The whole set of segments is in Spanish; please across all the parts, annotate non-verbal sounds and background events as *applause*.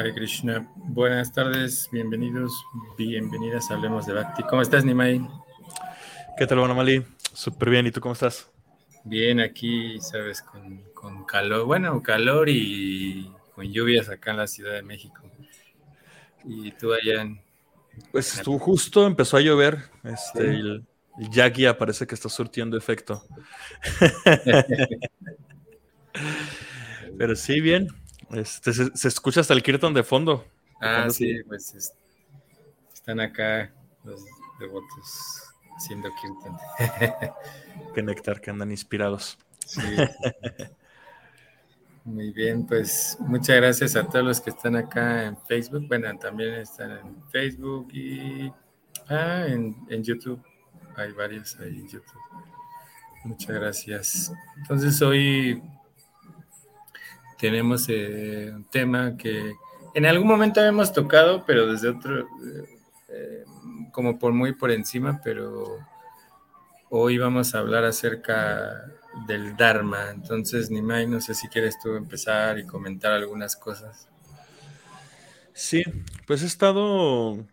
Hare Krishna. Buenas tardes, bienvenidos, bienvenidas Hablemos de Bhakti. ¿Cómo estás, Nimai? ¿Qué tal, Bonamali? Súper bien, ¿y tú cómo estás? Bien, aquí, sabes, con, calor, bueno, calor y con lluvias acá en la Ciudad de México. ¿Y tú allá en...? Pues estuvo justo, empezó a llover, este, el, el parece que está surtiendo efecto. *laughs* *laughs* Pero sí, bien, este, se, escucha hasta el Kirtan de fondo. Ah, sí, pues están acá los devotos haciendo Kirtan. *laughs* Qué néctar, que andan inspirados. Sí. Muy bien, pues muchas gracias a todos los que están acá en Facebook. Bueno, también están en Facebook y ah, en, en YouTube. Hay varios ahí en YouTube. Muchas gracias. Entonces hoy tenemos eh, un tema que en algún momento hemos tocado, pero desde otro, eh, como por muy por encima, pero hoy vamos a hablar acerca del Dharma. Entonces, Nimai, no sé si quieres tú empezar y comentar algunas cosas. Sí, pues he estado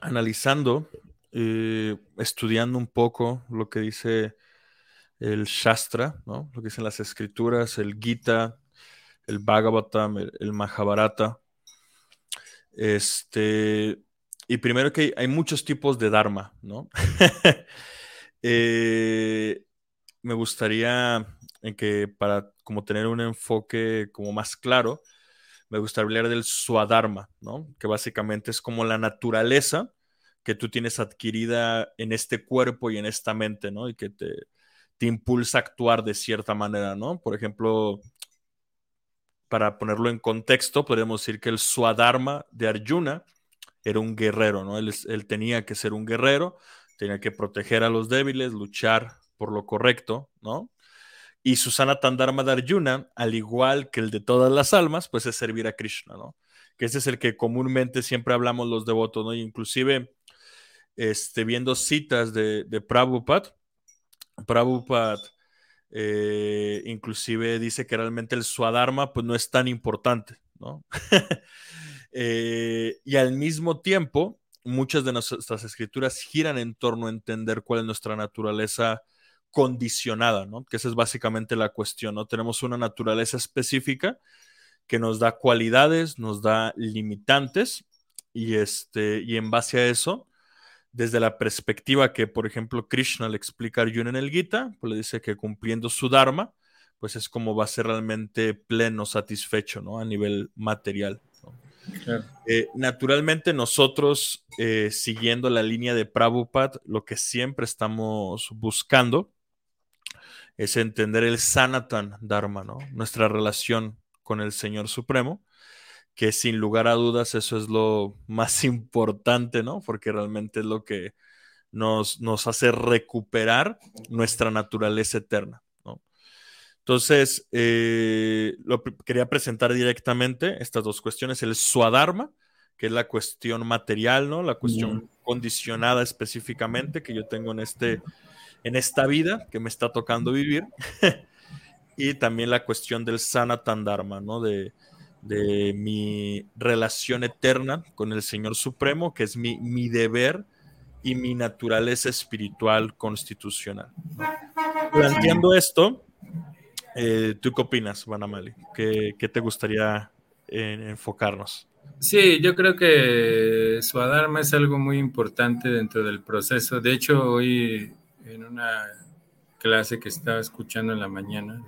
analizando, eh, estudiando un poco lo que dice el Shastra, ¿no? lo que dicen las escrituras, el Gita, el Bhagavatam, el, Mahabharata. Este, y primero que hay, muchos tipos de Dharma, ¿no? *laughs* Eh, me gustaría en que para como tener un enfoque como más claro, me gustaría hablar del Swadharma, ¿no? Que básicamente es como la naturaleza que tú tienes adquirida en este cuerpo y en esta mente, ¿no? Y que te, te impulsa a actuar de cierta manera, ¿no? Por ejemplo, para ponerlo en contexto, podríamos decir que el Swadharma de Arjuna era un guerrero, ¿no? Él, tenía que ser un guerrero, tenía que proteger a los débiles, luchar por lo correcto, ¿no? Y su Sanatandharma de Arjuna, al igual que el de todas las almas, pues es servir a Krishna, ¿no? Que ese es el que comúnmente siempre hablamos los devotos, ¿no? inclusive, este, viendo citas de, de Prabhupada, Prabhupada eh, inclusive dice que realmente el Swadharma pues no es tan importante, ¿no? *laughs* Eh, y al mismo tiempo, muchas de nuestras escrituras giran en torno a entender cuál es nuestra naturaleza condicionada, ¿no? Que esa es básicamente la cuestión, ¿no? Tenemos una naturaleza específica que nos da cualidades, nos da limitantes y, este, y en base a eso desde la perspectiva que, por ejemplo, Krishna le explica a Arjuna en el Gita, pues le dice que cumpliendo su Dharma, pues es como va a ser realmente pleno, satisfecho, ¿no? A nivel material. Eh, naturalmente nosotros, eh, siguiendo la línea de Prabhupada, lo que siempre estamos buscando es entender el Sanatan Dharma, ¿no? Nuestra relación con el Señor Supremo que sin lugar a dudas eso es lo más *laughs* importante, ¿no? Porque realmente es lo que nos, nos hace recuperar nuestra naturaleza eterna, ¿no? Entonces, eh, lo quería presentar directamente estas dos cuestiones, el Swadharma, que es la cuestión material, ¿no? La cuestión condicionada específicamente que yo tengo en, este, en esta vida que me está tocando vivir, *laughs* y también la cuestión del Sanatan Dharma, ¿no? De, de mi relación eterna con el Señor Supremo, que es mi, mi deber y mi naturaleza espiritual constitucional. Planteando esto, eh, ¿tú qué opinas, Banamali? ¿Qué, ¿Qué, te gustaría enfocarnos? Sí, yo creo que su Adharma es algo muy importante dentro del proceso. De hecho, hoy en una clase que estaba escuchando en la mañana,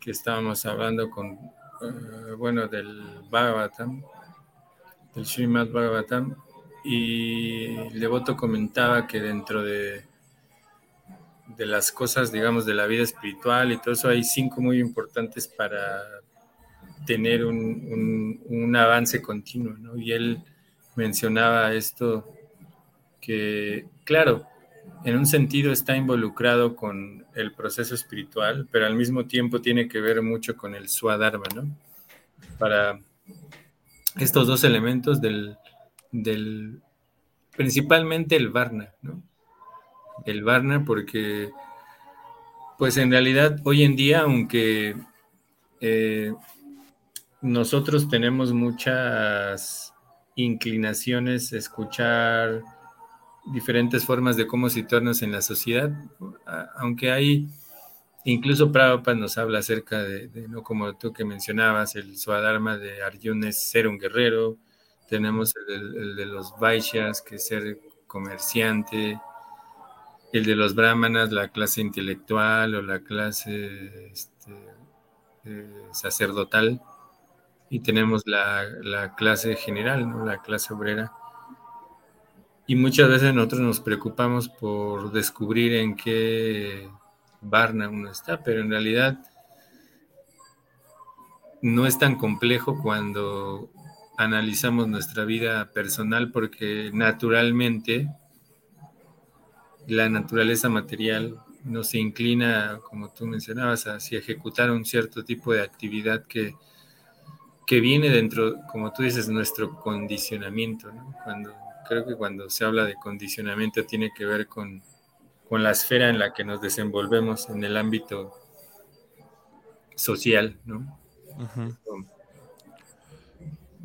que estábamos hablando con eh, bueno, del Bhagavatam, del Srimad Bhagavatam, y el devoto comentaba que dentro de, de las cosas, digamos, de la vida espiritual y todo eso, hay cinco muy importantes para tener un, un, avance continuo, ¿no? Y él mencionaba esto que, claro, en un sentido está involucrado con el proceso espiritual, pero al mismo tiempo tiene que ver mucho con el Swadharma, ¿no? Para estos dos elementos del, del principalmente el Varna, ¿no? El Varna porque, pues en realidad hoy en día, aunque eh, nosotros tenemos muchas inclinaciones escuchar diferentes formas de cómo situarnos en la sociedad, aunque hay, incluso Prabhupada nos habla acerca de, no como tú que mencionabas, el Swadharma de Arjuna es ser un guerrero, tenemos el, de los Vaishyas, que es ser comerciante, el de los brahmanas, la clase intelectual o la clase este, eh, sacerdotal, y tenemos la, la clase general, ¿no? la clase obrera y muchas veces nosotros nos preocupamos por descubrir en qué Barna uno está, pero en realidad no es tan complejo cuando analizamos nuestra vida personal porque naturalmente la naturaleza material nos inclina, como tú mencionabas, hacia ejecutar un cierto tipo de actividad que, que viene dentro, como tú dices, nuestro condicionamiento. ¿no? Cuando creo que cuando se habla de condicionamiento tiene que ver con, la esfera en la que nos desenvolvemos en el ámbito social, ¿no?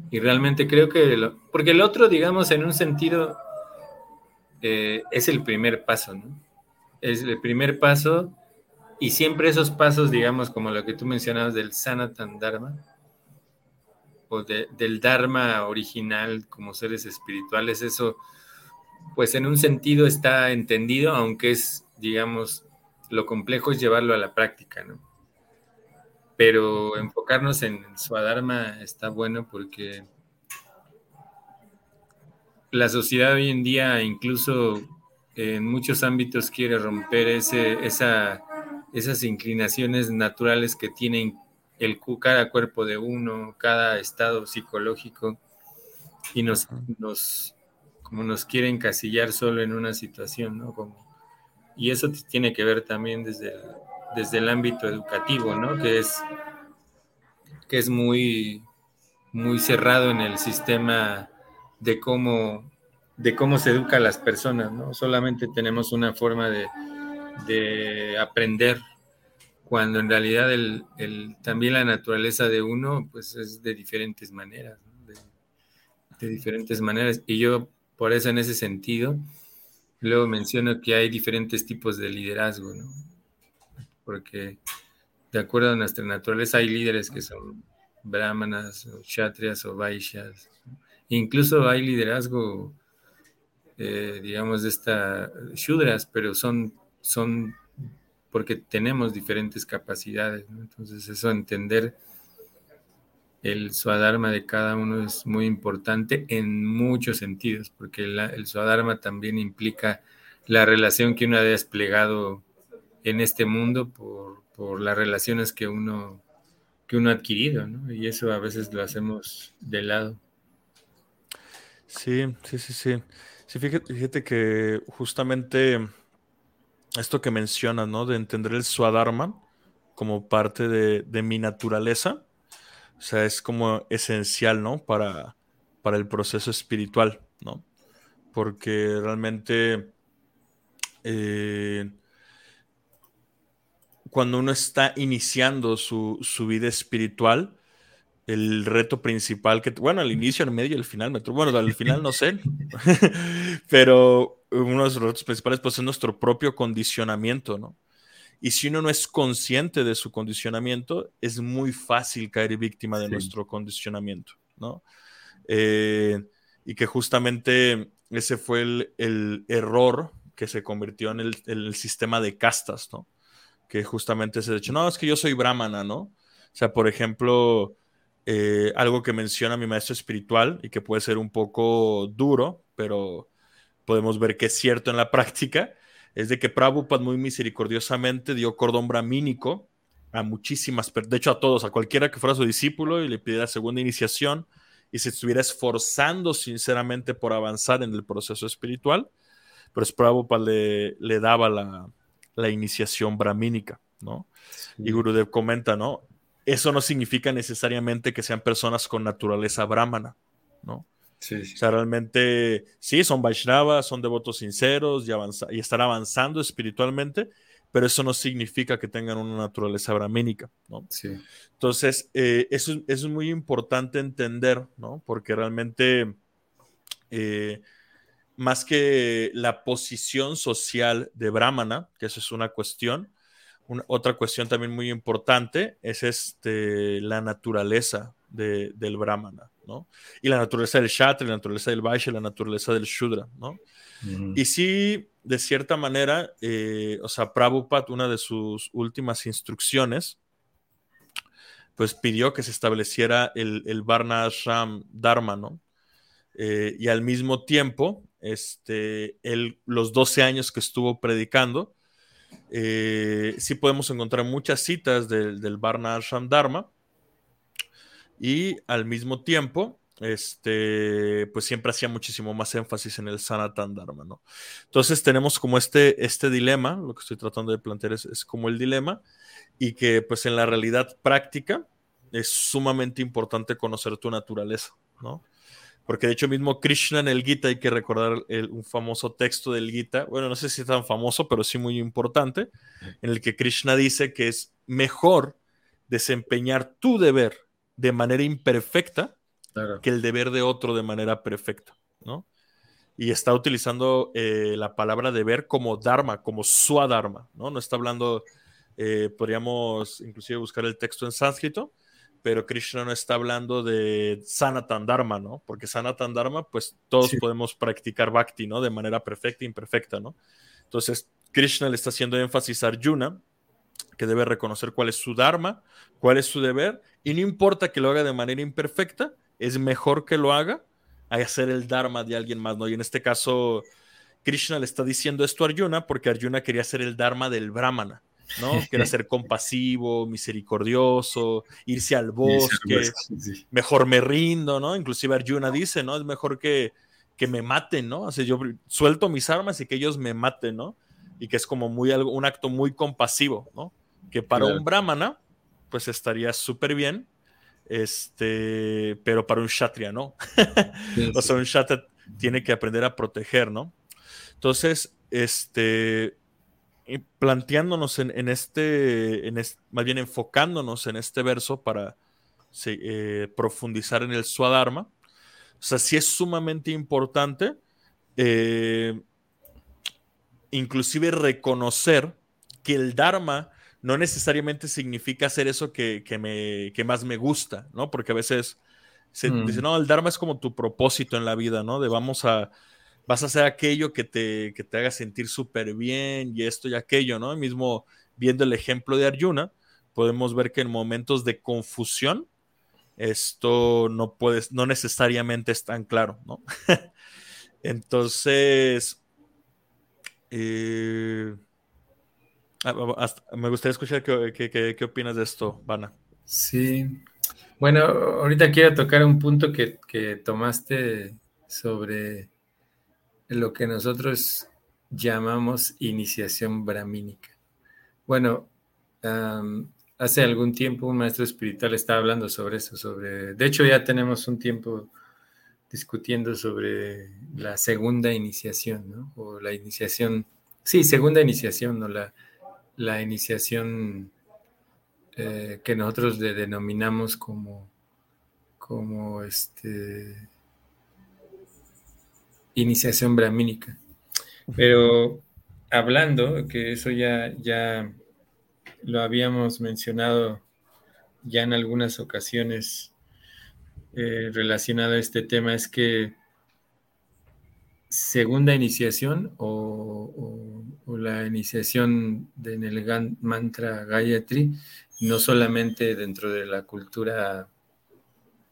Y realmente creo que, porque el otro, digamos, en un sentido, eh, es el primer paso, ¿no? Es el primer paso y siempre esos pasos, digamos, como lo que tú mencionabas del Sanatan Dharma, del Dharma original como seres espirituales, eso pues en un sentido está entendido, aunque es, digamos, lo complejo es llevarlo a la práctica, ¿no? Pero enfocarnos en su Dharma está bueno porque la sociedad hoy en día incluso en muchos ámbitos quiere romper ese, esa, esas inclinaciones naturales que tienen el cada cuerpo de uno, cada estado psicológico, y nos, nos como nos quieren encasillar solo en una situación, ¿no? Como, y eso tiene que ver también desde el, desde el ámbito educativo, ¿no? Que es, que es muy, muy cerrado en el sistema de cómo, de cómo se educa a las personas, ¿no? Solamente tenemos una forma de, de aprender cuando en realidad el, también la naturaleza de uno pues es de diferentes maneras, de, diferentes maneras. Y yo por eso en ese sentido luego menciono que hay diferentes tipos de liderazgo, ¿no? Porque de acuerdo a nuestra naturaleza hay líderes que son brahmanas o kshatriyas o vaishyas. Incluso hay liderazgo, eh, digamos, de esta shudras, pero son, son porque tenemos diferentes capacidades. Entonces, eso entender el swadharma de cada uno es muy importante en muchos sentidos, porque el swadharma también implica la relación que uno ha desplegado en este mundo por, las relaciones que uno, que uno ha adquirido, ¿no? Y eso a veces lo hacemos de lado. Sí, sí, sí, sí. Sí, fíjate que justamente esto que mencionas, ¿no? De entender el Swadharma como parte de, mi naturaleza. O sea, es como esencial, ¿no? Para, para el proceso espiritual, ¿no? Porque realmente eh, cuando uno está iniciando su, su, vida espiritual, el reto principal que, bueno, al inicio, al medio y al final, bueno, al final no sé, *laughs* pero uno de los retos principales pues es nuestro propio condicionamiento, ¿no? Y si uno no es consciente de su condicionamiento, es muy fácil caer víctima de nuestro condicionamiento, ¿no? Eh, y que justamente ese fue el, error que se convirtió en el, sistema de castas, ¿no? Que justamente se ha dicho, no, es que yo soy brahmana, ¿no? O sea, por ejemplo, eh, algo que menciona mi maestro espiritual y que puede ser un poco duro, pero podemos ver que es cierto en la práctica, es de que Prabhupada muy misericordiosamente dio cordón bramínico a muchísimas, de hecho a todos, a cualquiera que fuera su discípulo y le pidiera segunda iniciación y se estuviera esforzando sinceramente por avanzar en el proceso espiritual, pero Prabhupada le, le daba la, la, iniciación bramínica, ¿no? Y Gurudev comenta, ¿no? Eso no significa necesariamente que sean personas con naturaleza brahmana, ¿no? O sea, realmente, sí, son Vaishnavas, son devotos sinceros y, y están avanzando espiritualmente, pero eso no significa que tengan una naturaleza brahmínica, ¿no? Sí. Entonces, eh, eso, es muy importante entender, ¿no? Porque realmente, eh, más que la posición social de Brahmana, que eso es una cuestión, otra cuestión también muy importante es este, la naturaleza del Brahmana, ¿no? Y la naturaleza del Shatra, la naturaleza del Vaishya, la naturaleza del Shudra, ¿no? Y sí, de cierta manera, eh, o sea, Prabhupada, una de sus últimas instrucciones, pues pidió que se estableciera el, el Varna Ashram Dharma, ¿no? Eh, y al mismo tiempo, este, él, los 12 años que estuvo predicando, eh, sí podemos encontrar muchas citas del, del Varna Ashram Dharma, y al mismo tiempo, este, pues siempre hacía muchísimo más énfasis en el Sanatan Dharma, ¿no? Entonces tenemos como este, este dilema, lo que estoy tratando de plantear es, es como el dilema, y que pues en la realidad práctica es sumamente importante conocer tu naturaleza, ¿no? Porque de hecho mismo Krishna en el Gita, hay que recordar un famoso texto del Gita, bueno, no sé si es tan famoso, pero sí muy importante, en el que Krishna dice que es mejor desempeñar tu deber de manera imperfecta que el deber de otro de manera perfecta, ¿no? Y está utilizando eh, la palabra deber como dharma, como swadharma, ¿no? No está hablando, eh, podríamos inclusive buscar el texto en sánscrito, pero Krishna no está hablando de sanatan dharma, ¿no? Porque sanatan dharma, pues todos podemos practicar bhakti, ¿no? De manera perfecta e imperfecta, ¿no? Entonces, Krishna le está haciendo énfasis a Arjuna que debe reconocer cuál es su dharma, cuál es su deber, y no importa que lo haga de manera imperfecta, es mejor que lo haga a hacer el dharma de alguien más, ¿no? Y en este caso, Krishna le está diciendo esto a Arjuna porque Arjuna quería hacer el dharma del brahmana, ¿no? *laughs* Quería ser compasivo, misericordioso, irse al bosque, mejor me rindo, ¿no? Inclusive Arjuna dice, ¿no? Es mejor que, que me maten, ¿no? O sea, yo suelto mis armas y que ellos me maten, ¿no? Y que es como muy algo, un acto muy compasivo, ¿no? que para un brahmana, pues estaría súper bien, este, pero para un kshatriya no. *laughs* o sea, un kshatriya tiene que aprender a proteger, ¿no? Entonces, este, planteándonos en, este, en más bien enfocándonos en este verso para eh, profundizar en el Swadharma, o sea, sí es sumamente importante, eh, inclusive reconocer que el Dharma no necesariamente significa hacer eso que, me, más me gusta, ¿no? Porque a veces se mm. dice, no, el Dharma es como tu propósito en la vida, ¿no? De vamos a, vas a hacer aquello que te, te haga sentir súper bien y esto y aquello, ¿no? mismo viendo el ejemplo de Arjuna, podemos ver que en momentos de confusión, esto no puedes, no necesariamente es tan claro, ¿no? *laughs* Entonces, eh, Ah, me gustaría escuchar qué, opinas de esto, Vana. Sí. Bueno, ahorita quiero tocar un punto que, tomaste sobre lo que nosotros llamamos iniciación brahmínica. Bueno, hace algún tiempo un maestro espiritual estaba hablando sobre eso, sobre, de hecho ya tenemos un tiempo discutiendo sobre la segunda iniciación, ¿no? O la iniciación, sí, segunda iniciación, ¿no? La, la iniciación eh, que nosotros le denominamos como, como este, iniciación brahmínica. Pero hablando, que eso ya, ya lo habíamos mencionado ya en algunas ocasiones eh, relacionado a este tema, es que segunda iniciación o, la iniciación en el mantra Gayatri, no solamente dentro de la cultura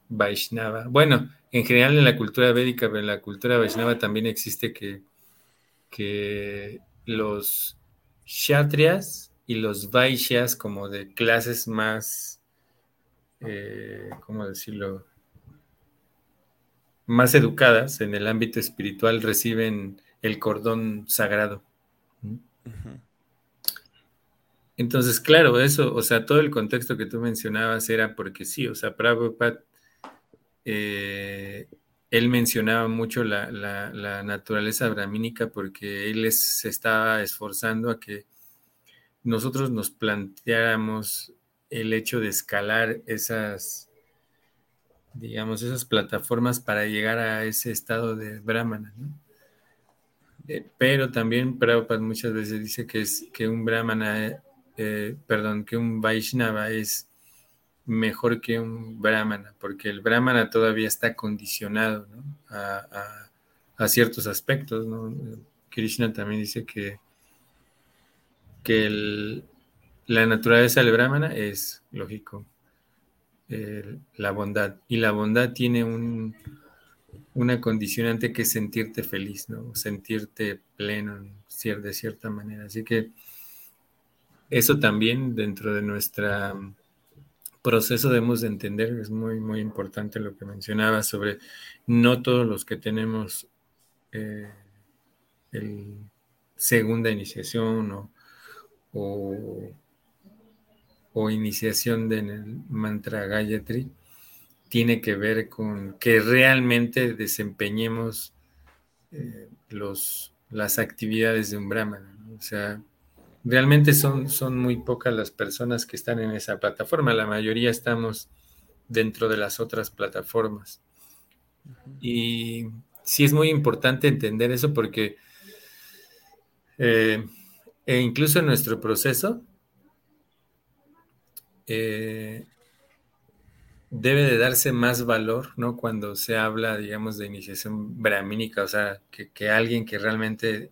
Vaishnava. Bueno, en general en la cultura védica, pero en la cultura Vaishnava también existe que, que los kshatriyas y los vaishyas como de clases más, eh, ¿cómo decirlo? Más educadas en el ámbito espiritual reciben el cordón sagrado. Entonces, claro, eso, o sea, todo el contexto que tú mencionabas era porque sí, o sea, Prabhupada, eh, él mencionaba mucho la, naturaleza bramínica porque él se estaba esforzando a que nosotros nos planteáramos el hecho de escalar esas, digamos, esas plataformas para llegar a ese estado de brahmana, eh, pero también Prabhupada muchas veces dice que es que un brahmana, eh, perdón, que un Vaishnava es mejor que un brahmana, porque el brahmana todavía está condicionado a, ciertos aspectos. Krishna también dice que, que la naturaleza del brahmana es, lógico, la bondad. Y la bondad tiene un, una condicionante que es sentirte feliz, ¿no? sentirte pleno de cierta manera. Así que eso también dentro de nuestra proceso debemos de entender, es muy, muy importante lo que mencionaba sobre no todos los que tenemos eh, el segunda iniciación o, iniciación del mantra Gayatri tiene que ver con que realmente desempeñemos eh, los, las actividades de un brahmana. O sea, realmente son, son muy pocas las personas que están en esa plataforma, la mayoría estamos dentro de las otras plataformas. Y sí es muy importante entender eso porque eh, e incluso en nuestro proceso eh, debe de darse más valor, ¿no? Cuando se habla, digamos, de iniciación brahmínica, o sea, que, alguien que realmente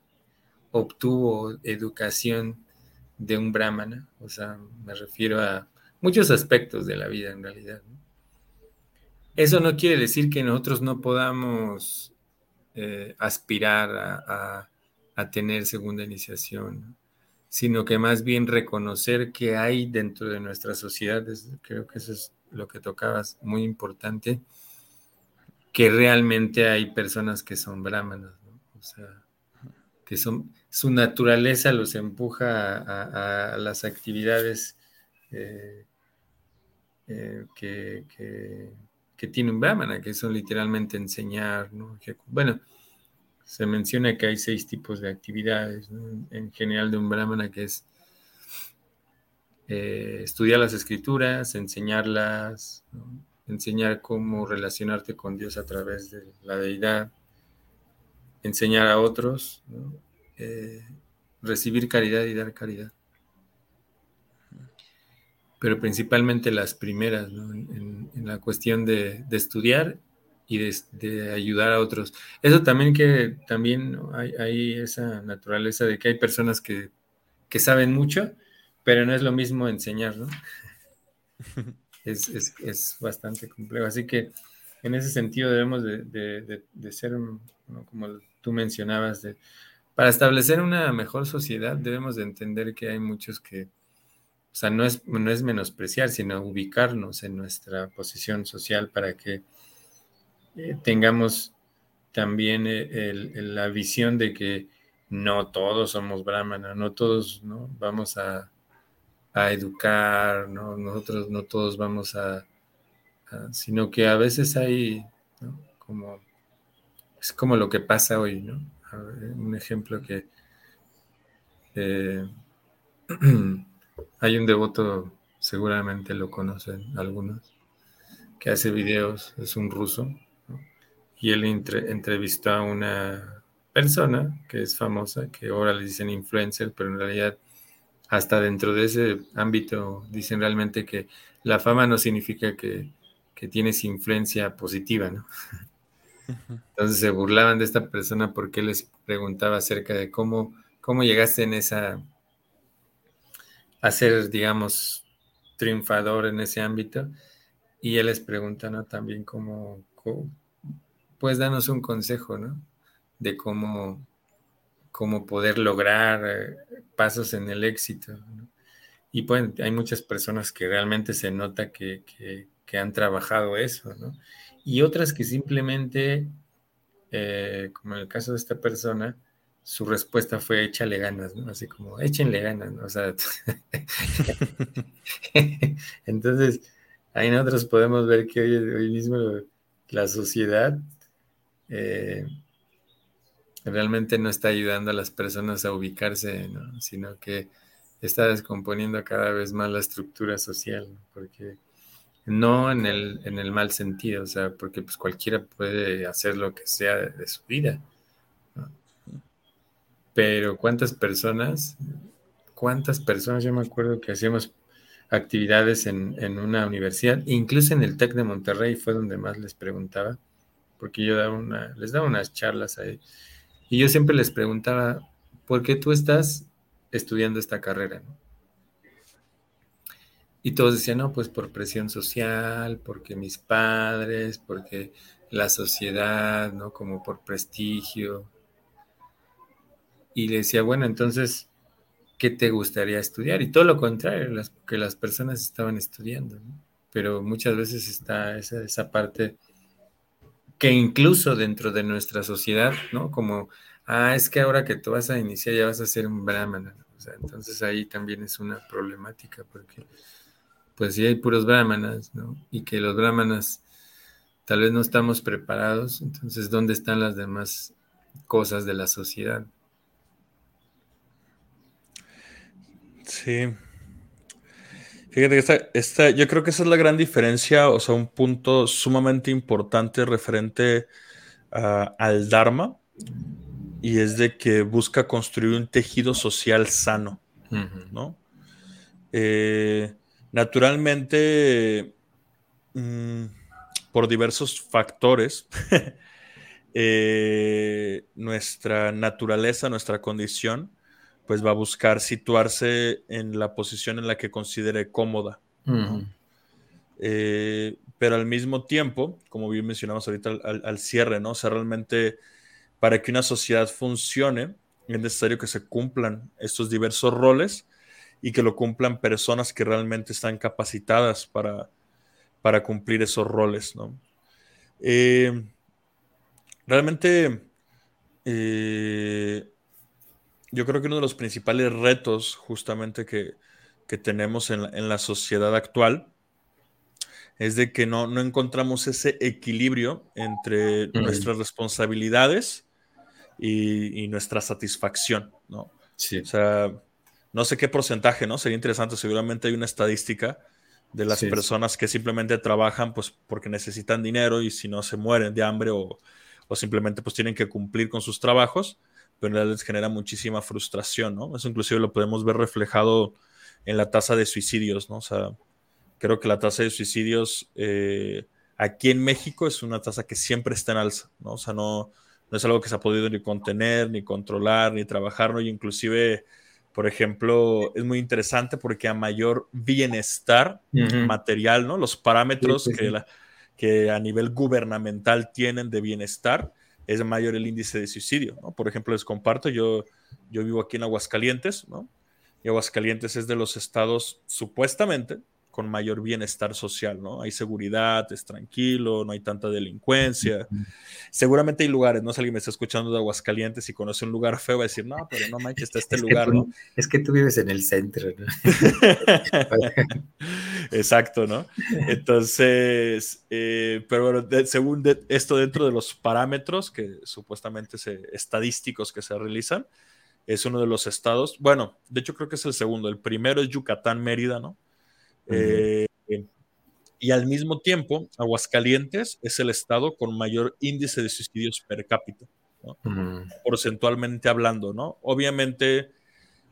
obtuvo educación de un brahmana, o sea, me refiero a muchos aspectos de la vida en realidad. Eso no quiere decir que nosotros no podamos eh, aspirar a, tener segunda iniciación, sino que más bien reconocer que hay dentro de nuestra sociedad, creo que eso es lo que tocabas, muy importante, que realmente hay personas que son brahmanas, o sea, que son, su naturaleza los empuja a, las actividades eh, eh, que, tiene un brahmana, que son literalmente enseñar, Bueno, se menciona que hay seis tipos de actividades, en general de un brahmana, que es eh, estudiar las escrituras, enseñarlas, enseñar cómo relacionarte con Dios a través de la deidad, enseñar a otros, eh, recibir caridad y dar caridad. Pero principalmente las primeras, en, la cuestión de, estudiar y de, ayudar a otros. Eso también que también hay, esa naturaleza de que hay personas que, saben mucho, pero no es lo mismo enseñar, ¿no? *laughs* es, bastante complejo. Así que en ese sentido debemos de, ser, como tú mencionabas, de para establecer una mejor sociedad debemos de entender que hay muchos que, o sea, no es, no es menospreciar, sino ubicarnos en nuestra posición social para que eh, tengamos también eh, la visión de que no todos somos brahmanas, no todos ¿no? vamos a, educar, ¿no? nosotros no todos vamos a, sino que a veces hay, como, es como lo que pasa hoy, ¿no? un ejemplo que eh, *clears throat* hay un devoto, seguramente lo conocen algunos, que hace videos, es un ruso, y él entrevistó a una persona que es famosa, que ahora le dicen influencer, pero en realidad hasta dentro de ese ámbito dicen realmente que la fama no significa que, que tienes influencia positiva, ¿no? Entonces se burlaban de esta persona porque les preguntaba acerca de cómo, cómo llegaste en esa, a ser, digamos, triunfador en ese ámbito. Y él les pregunta, ¿no? También cómo, pues danos un consejo, ¿no? De cómo, cómo poder lograr eh, pasos en el éxito. Y pues hay muchas personas que realmente se nota que, que, han trabajado eso, ¿no? y otras que simplemente, eh, como en el caso de esta persona, su respuesta fue échale ganas, ¿no? Así como, échenle ganas, ¿no? O sea, *laughs* entonces, ahí nosotros podemos ver que hoy mismo la sociedad eh, realmente no está ayudando a las personas a ubicarse, sino que está descomponiendo cada vez más la estructura social, porque no en el, en el mal sentido, o sea, porque pues cualquiera puede hacer lo que sea de, su vida. Pero ¿cuántas personas? ¿Cuántas personas? Yo me acuerdo que hacíamos actividades en, en, una universidad, incluso en el TEC de Monterrey fue donde más les preguntaba, porque yo les daba unas charlas ahí, y yo siempre les preguntaba, ¿por qué tú estás estudiando esta carrera? Y todos decían, no, pues por presión social, porque mis padres, porque la sociedad, ¿no? Como por prestigio. Y le decía, bueno, entonces, ¿qué te gustaría estudiar? Y todo lo contrario, que las personas estaban estudiando. Pero muchas veces está esa, esa parte que incluso dentro de nuestra sociedad, ¿no? Como, ah, es que ahora que tú vas a iniciar ya vas a ser un brahmana. O sea, entonces ahí también es una problemática porque pues sí hay puros brahmanas, ¿no? Y que los brahmanas tal vez no estamos preparados, entonces ¿dónde están las demás cosas de la sociedad? Sí. Fíjate que esta, yo creo que esa es la gran diferencia, o sea, un punto sumamente importante referente al Dharma, y es de que busca construir un tejido social sano, ¿no? Eh, Naturalmente, mm, por diversos factores, *laughs* eh, nuestra naturaleza, nuestra condición, pues va a buscar situarse en la posición en la que considere cómoda. Eh, pero al mismo tiempo, como bien mencionamos ahorita al, al, cierre, ¿no? O sea, realmente para que una sociedad funcione es necesario que se cumplan estos diversos roles y que lo cumplan personas que realmente están capacitadas para, para cumplir esos roles, ¿no? Eh, realmente, eh, yo creo que uno de los principales retos justamente que, tenemos en la, sociedad actual es de que no, encontramos ese equilibrio entre nuestras responsabilidades y, nuestra satisfacción, ¿no? Sí. O sea, no sé qué porcentaje, ¿no? Sería interesante, seguramente hay una estadística de las personas que simplemente trabajan pues porque necesitan dinero y si no se mueren de hambre o, simplemente pues tienen que cumplir con sus trabajos, pero en realidad les genera muchísima frustración, ¿no? Eso inclusive lo podemos ver reflejado en la tasa de suicidios, ¿no? O sea, creo que la tasa de suicidios eh, aquí en México es una tasa que siempre está en alza, ¿no? O sea, no, no es algo que se ha podido ni contener, ni controlar, ni trabajar, ¿no? Y inclusive por ejemplo, es muy interesante porque a mayor bienestar material, ¿no? Los parámetros que, que, a nivel gubernamental tienen de bienestar, es mayor el índice de suicidio, ¿no? Por ejemplo, les comparto, yo, yo vivo aquí en Aguascalientes, ¿no? Y Aguascalientes es de los estados, supuestamente, con mayor bienestar social, ¿no? Hay seguridad, es tranquilo, no hay tanta delincuencia. Seguramente hay lugares, ¿no? Si alguien me está escuchando de Aguascalientes y conoce un lugar feo, va a decir, no, pero no manches, está este lugar, ¿no? Es que tú vives en el centro, ¿no? *laughs* *laughs* Exacto, ¿no? Entonces, eh, pero bueno, según esto dentro de los parámetros que supuestamente se, estadísticos que se realizan, es uno de los estados, bueno, de hecho creo que es el segundo, el primero es Yucatán, Mérida, ¿no? Eh, y al mismo tiempo, Aguascalientes es el estado con mayor índice de suicidios per cápita, porcentualmente hablando, ¿no? Obviamente,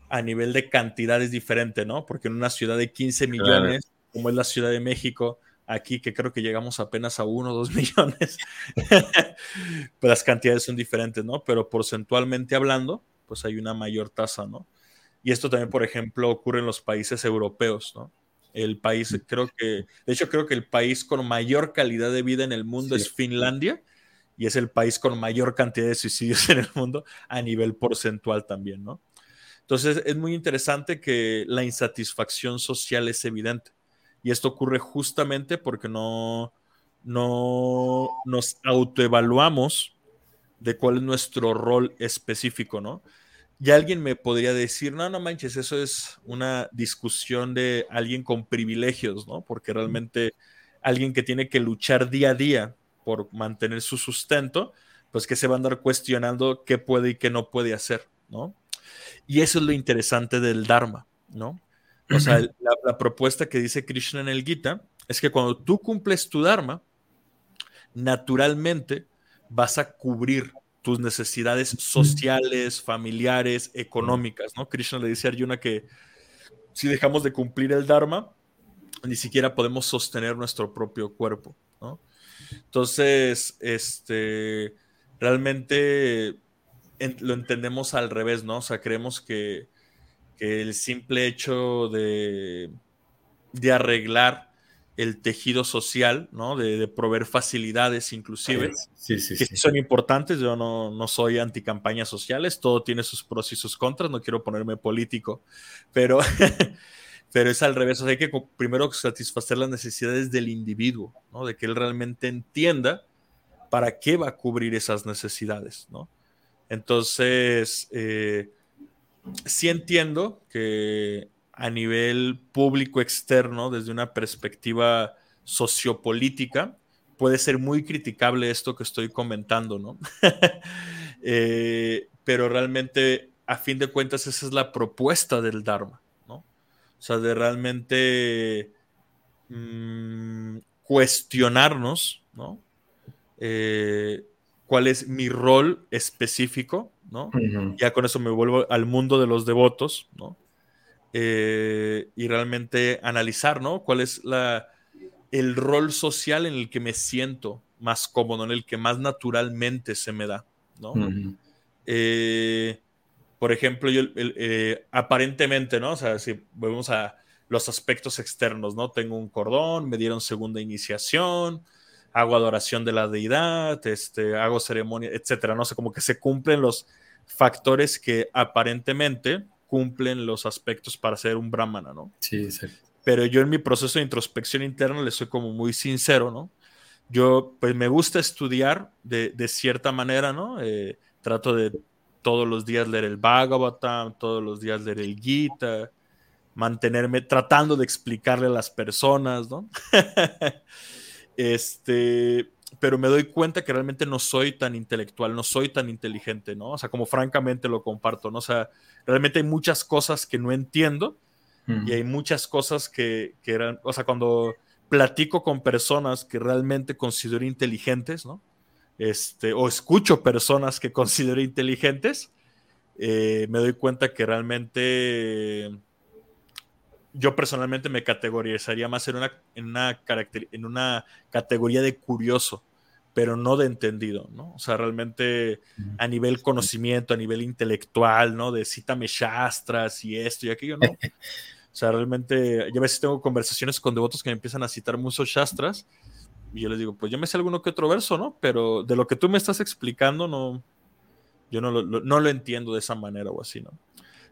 a nivel de cantidad es diferente, ¿no? Porque en una ciudad de 15 millones, como es la Ciudad de México, aquí que creo que llegamos apenas a 1 o 2 *laughs* millones, pues las cantidades son diferentes, ¿no? Pero porcentualmente hablando, pues hay una mayor tasa, ¿no? Y esto también, por ejemplo, ocurre en los países europeos, ¿no? El país, creo que, de hecho, creo que el país con mayor calidad de vida en el mundo es Finlandia y es el país con mayor cantidad de suicidios *laughs* en el mundo a nivel porcentual también, ¿no? Entonces, es muy interesante que la insatisfacción social es evidente. Y esto ocurre justamente porque no, no nos autoevaluamos de cuál es nuestro rol específico, ¿no? Y alguien me podría decir, no, no manches, eso es una discusión de alguien con privilegios, ¿no? Porque realmente alguien que tiene que luchar día a día por mantener su sustento, pues que se va a andar cuestionando qué puede y qué no puede hacer, ¿no? Y eso es lo interesante del Dharma, ¿no? O sea, la, la propuesta que dice Krishna en el Gita es que cuando tú cumples tu Dharma, naturalmente vas a cubrir tus necesidades sociales, familiares, económicas, ¿no? Krishna le dice a Arjuna que si dejamos de cumplir el Dharma, ni siquiera podemos sostener nuestro propio cuerpo, ¿no? Entonces, este, realmente lo entendemos al revés, ¿no? O sea, creemos que, que el simple hecho de, de arreglar el tejido social, ¿no? De, proveer facilidades inclusive, sí, sí, que son importantes. Yo no, no soy anticampañas sociales, todo tiene sus pros y sus contras, no quiero ponerme político, pero, *laughs* pero es al revés. O sea, hay que primero satisfacer las necesidades del individuo, ¿no? De que él realmente entienda para qué va a cubrir esas necesidades, ¿no? Entonces, eh, sí entiendo que a nivel público externo, desde una perspectiva sociopolítica, puede ser muy criticable esto que estoy comentando, ¿no? *laughs* Eh, pero realmente, a fin de cuentas, esa es la propuesta del Dharma, ¿no? O sea, de realmente mm, cuestionarnos, ¿no? Eh, cuál es mi rol específico, ¿no? Ya con eso me vuelvo al mundo de los devotos, ¿no? Eh, y realmente analizar, ¿no? ¿Cuál es la, el rol social en el que me siento más cómodo, en el que más naturalmente se me da, ¿no? Eh, por ejemplo, yo eh, aparentemente, ¿no? O sea, si vemos a los aspectos externos, ¿no? Tengo un cordón, me dieron segunda iniciación, hago adoración de la deidad, este, hago ceremonia, etcétera, no sé, como que se cumplen los factores que aparentemente cumplen los aspectos para ser un brahmana, ¿no? Sí, sí. Pero yo en mi proceso de introspección interna le soy como muy sincero, ¿no? Yo, pues me gusta estudiar de, cierta manera, ¿no? Eh, trato de todos los días leer el Bhagavatam, todos los días leer el Gita, mantenerme tratando de explicarle a las personas, ¿no? *laughs* este, pero me doy cuenta que realmente no soy tan intelectual, no soy tan inteligente, ¿no? O sea, como francamente lo comparto, ¿no? O sea, realmente hay muchas cosas que no entiendo y hay muchas cosas que, que, eran, o sea, cuando platico con personas que realmente considero inteligentes, ¿no? Este, o escucho personas que *laughs* considero inteligentes, eh, me doy cuenta que realmente yo personalmente me categorizaría más en una, en una, en una categoría de curioso, pero no de entendido, ¿no? O sea, realmente a nivel conocimiento, a nivel intelectual, ¿no? De cítame shastras y esto y aquello, ¿no? *laughs* O sea, realmente, yo a veces tengo conversaciones con devotos que me empiezan a citar muchos shastras y yo les digo, pues yo me sé alguno que otro verso, ¿no? Pero de lo que tú me estás explicando, no, yo no lo, no lo entiendo de esa manera o así, ¿no?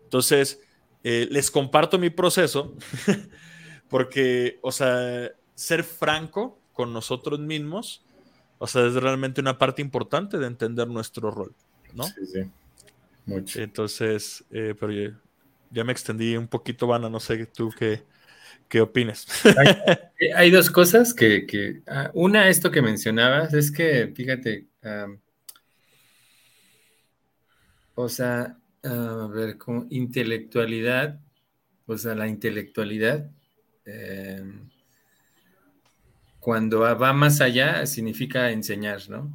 Entonces, eh, les comparto mi proceso, *laughs* porque, o sea, ser franco con nosotros mismos, o sea, es realmente una parte importante de entender nuestro rol, ¿no? Sí, sí. Mucho. Entonces, eh, pero ya, me extendí un poquito, Vana, no sé tú qué, qué opinas. *laughs* Hay, dos cosas que, ah, una, esto que mencionabas, es que, fíjate, o sea, a ver, como intelectualidad, o sea, la intelectualidad, em, cuando va más allá, significa enseñar, ¿no?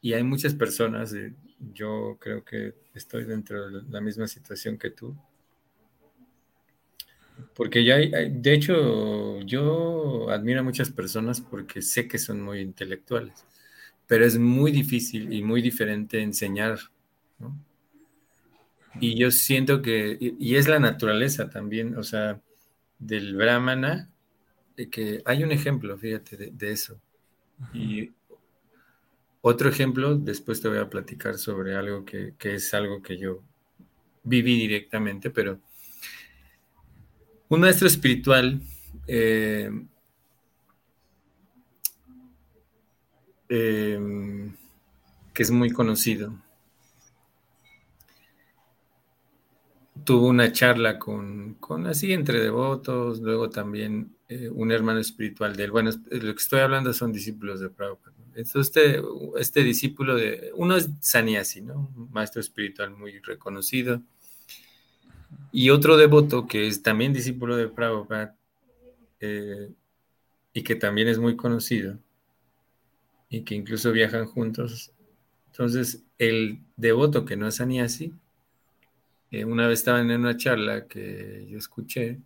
Y hay muchas personas, eh, yo creo que estoy dentro de la misma situación que tú, porque ya hay, de hecho, yo admiro a muchas personas porque sé que son muy intelectuales, pero es muy difícil y muy diferente enseñar, ¿no? Y yo siento que, y, es la naturaleza también, o sea, del brahmana, que hay un ejemplo, fíjate, de, eso. Y otro ejemplo, después te voy a platicar sobre algo que, es algo que yo viví directamente, pero un maestro espiritual eh, eh, que es muy conocido, tuvo una charla con, así entre devotos, luego también eh, un hermano espiritual de él. Bueno, lo que estoy hablando son discípulos de Prabhupada. Entonces, este, este discípulo de, uno es Sanyasi, ¿no? Maestro espiritual muy reconocido. Y otro devoto que es también discípulo de Prabhupada eh, y que también es muy conocido y que incluso viajan juntos. Entonces, el devoto que no es Sanyasi, eh, una vez estaban en una charla que yo escuché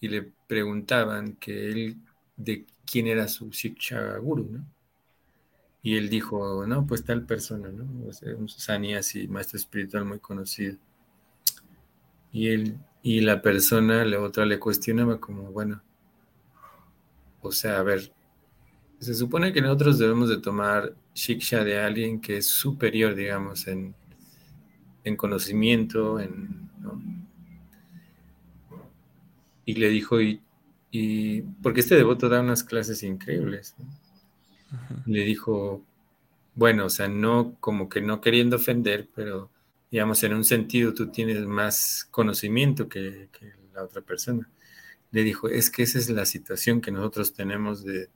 y le preguntaban que él de quién era su Shiksha Guru, ¿no? Y él dijo, no, pues tal persona, ¿no? un sannyasi, maestro espiritual muy conocido. Y él, y la persona, la otra le cuestionaba como, bueno, o sea, a ver, se supone que nosotros debemos de tomar shiksha de alguien que es superior, digamos, en, en conocimiento, en, y le dijo, y, y, porque este devoto da unas clases increíbles, le dijo, bueno, o sea, no como que no queriendo ofender, pero digamos, en un sentido tú tienes más conocimiento que, la otra persona. Le dijo, es que esa es la situación que nosotros tenemos de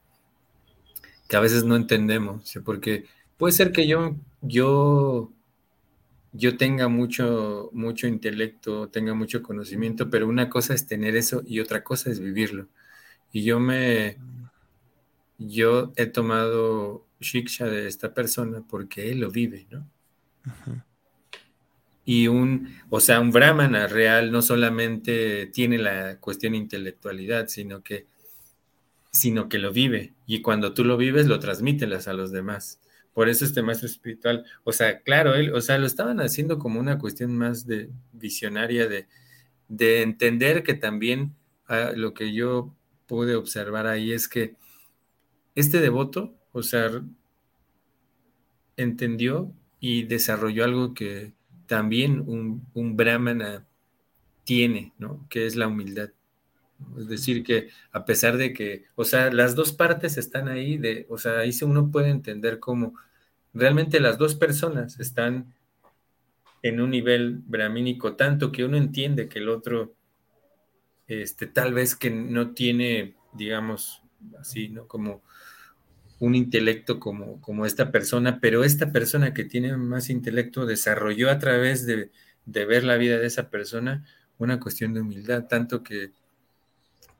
que a veces no entendemos, porque puede ser que yo, yo, yo tenga mucho, mucho intelecto, tenga mucho conocimiento, pero una cosa es tener eso y otra cosa es vivirlo. Y yo me, yo he tomado shiksha de esta persona porque él lo vive, ¿no? Y un, o sea, un brahmana real no solamente tiene la cuestión intelectualidad, sino que, sino que lo vive. Y cuando tú lo vives, lo transmítelas a los demás. Por eso este maestro espiritual, o sea, claro, él, o sea, lo estaban haciendo como una cuestión más de visionaria, de, de entender que también ah, lo que yo pude observar ahí es que este devoto, o sea, entendió y desarrolló algo que también un, un brahmana tiene, ¿no? Que es la humildad. Es decir, que a pesar de que, o sea, las dos partes están ahí, de, o sea, ahí uno puede entender cómo realmente las dos personas están en un nivel brahmínico, tanto que uno entiende que el otro, este, tal vez que no tiene, digamos, así, ¿no? Como un intelecto como, como esta persona, pero esta persona que tiene más intelecto desarrolló a través de, ver la vida de esa persona una cuestión de humildad, tanto que,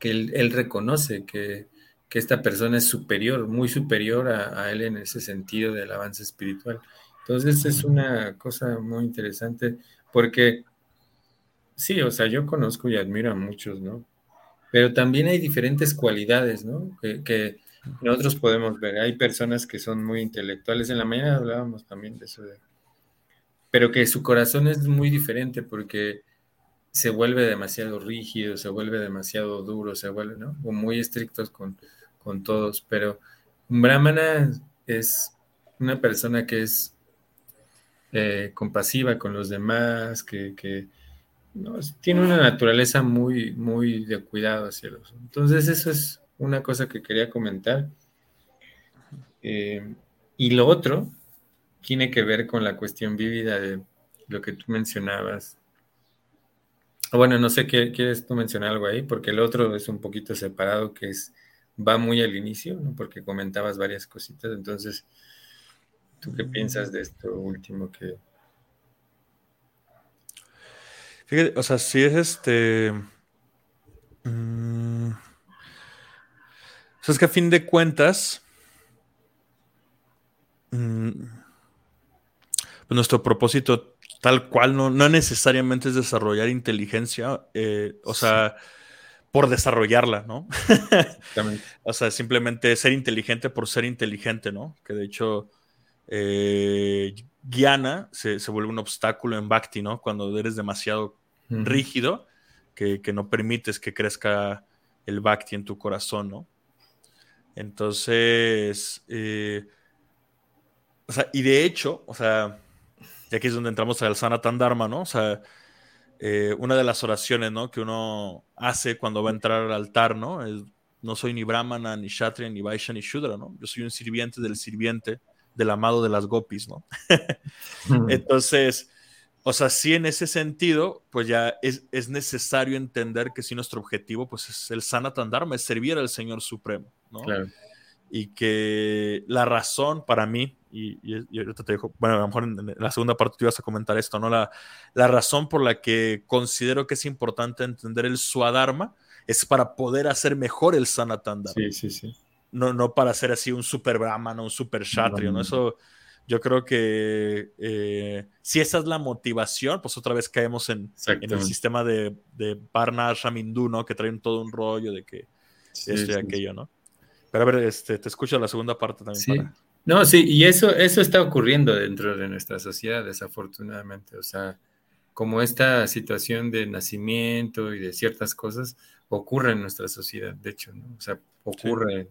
que él, reconoce que, esta persona es superior, muy superior a, él en ese sentido del avance espiritual. Entonces es una cosa muy interesante porque sí, o sea, yo conozco y admiro a muchos, ¿no? Pero también hay diferentes cualidades, ¿no? que nosotros podemos ver, hay personas que son muy intelectuales, en la mañana hablábamos también de eso, pero que su corazón es muy diferente porque se vuelve demasiado rígido, se vuelve demasiado duro, se vuelve, ¿no? O muy estrictos con, con todos, pero un brahmana es una persona que es eh, compasiva con los demás, que, que tiene una naturaleza muy, muy de cuidado hacia los. Entonces, eso es una cosa que quería comentar. Eh, y lo otro tiene que ver con la cuestión vívida de lo que tú mencionabas. Bueno, no sé, qué ¿quieres tú mencionar algo ahí? Porque el otro es un poquito separado, que es, va muy al inicio, ¿no? Porque comentabas varias cositas. Entonces, ¿tú qué piensas de esto último que... Fíjate, o sea, si es este... Mm, o sea, es que a fin de cuentas, mm, pues nuestro propósito tal cual no, no, necesariamente es desarrollar inteligencia, eh, o sea, por desarrollarla, ¿no? *laughs* o sea, simplemente ser inteligente por ser inteligente, ¿no? Que de hecho, eh, Guiana se, vuelve un obstáculo en Bhakti, ¿no? Cuando eres demasiado rígido, que, que, no permites que crezca el Bhakti en tu corazón, ¿no? Entonces, eh, o sea, y de hecho, o sea, y aquí es donde entramos al Sanatan Dharma, ¿no? O sea, eh, una de las oraciones, ¿no? Que uno hace cuando va a entrar al altar, ¿no? Es, no soy ni Brahmana, ni Kshatriya, ni Vaishya, ni Shudra, ¿no? Yo soy un sirviente del sirviente, del amado de las gopis, ¿no? *laughs* Entonces, o sea, sí en ese sentido, pues ya es, es, necesario entender que si nuestro objetivo, pues es el Sanatan Dharma, es servir al Señor Supremo, ¿no? Y que la razón para mí, y, ahorita te digo, bueno, a lo mejor en, la segunda parte te ibas a comentar esto, ¿no? La, la razón por la que considero que es importante entender el Swadharma es para poder hacer mejor el Sanatandharma. Sí, sí, sí. No, no para ser así un super brahman o un super kshatriya, ¿no? Eso yo creo que eh, si esa es la motivación, pues otra vez caemos en, el sistema de, de Parna ¿no? Que traen todo un rollo de que esto y aquello, ¿no? Pero a ver, este, te escucho la segunda parte también. No, sí, y eso, eso está ocurriendo dentro de nuestra sociedad, desafortunadamente. O sea, como esta situación de nacimiento y de ciertas cosas ocurre en nuestra sociedad, de hecho, ¿no? O sea, ocurre.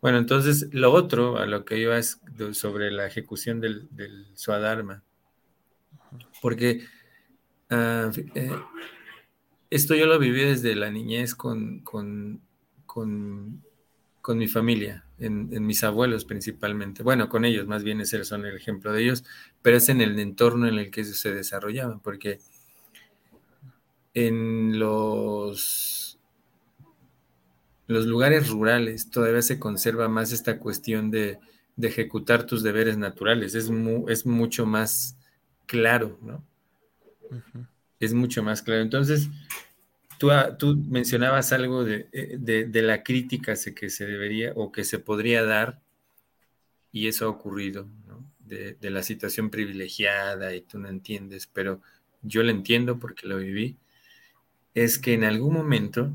Bueno, entonces lo otro a lo que iba es sobre la ejecución del, del Swadharma. Porque ah, eh, esto yo lo viví desde la niñez con, con, con con mi familia, en, mis abuelos principalmente. Bueno, con ellos, más bien ese son el ejemplo de ellos, pero es en el entorno en el que se desarrollaban, porque en los, los lugares rurales todavía se conserva más esta cuestión de, ejecutar tus deberes naturales. Es, es mucho más claro, ¿no? Es mucho más claro. Entonces, Ah, tú, mencionabas algo de, eh, la crítica que se debería o que se podría dar, y eso ha ocurrido, de, la situación privilegiada y tú no entiendes, pero yo lo entiendo porque lo viví, es que en algún momento,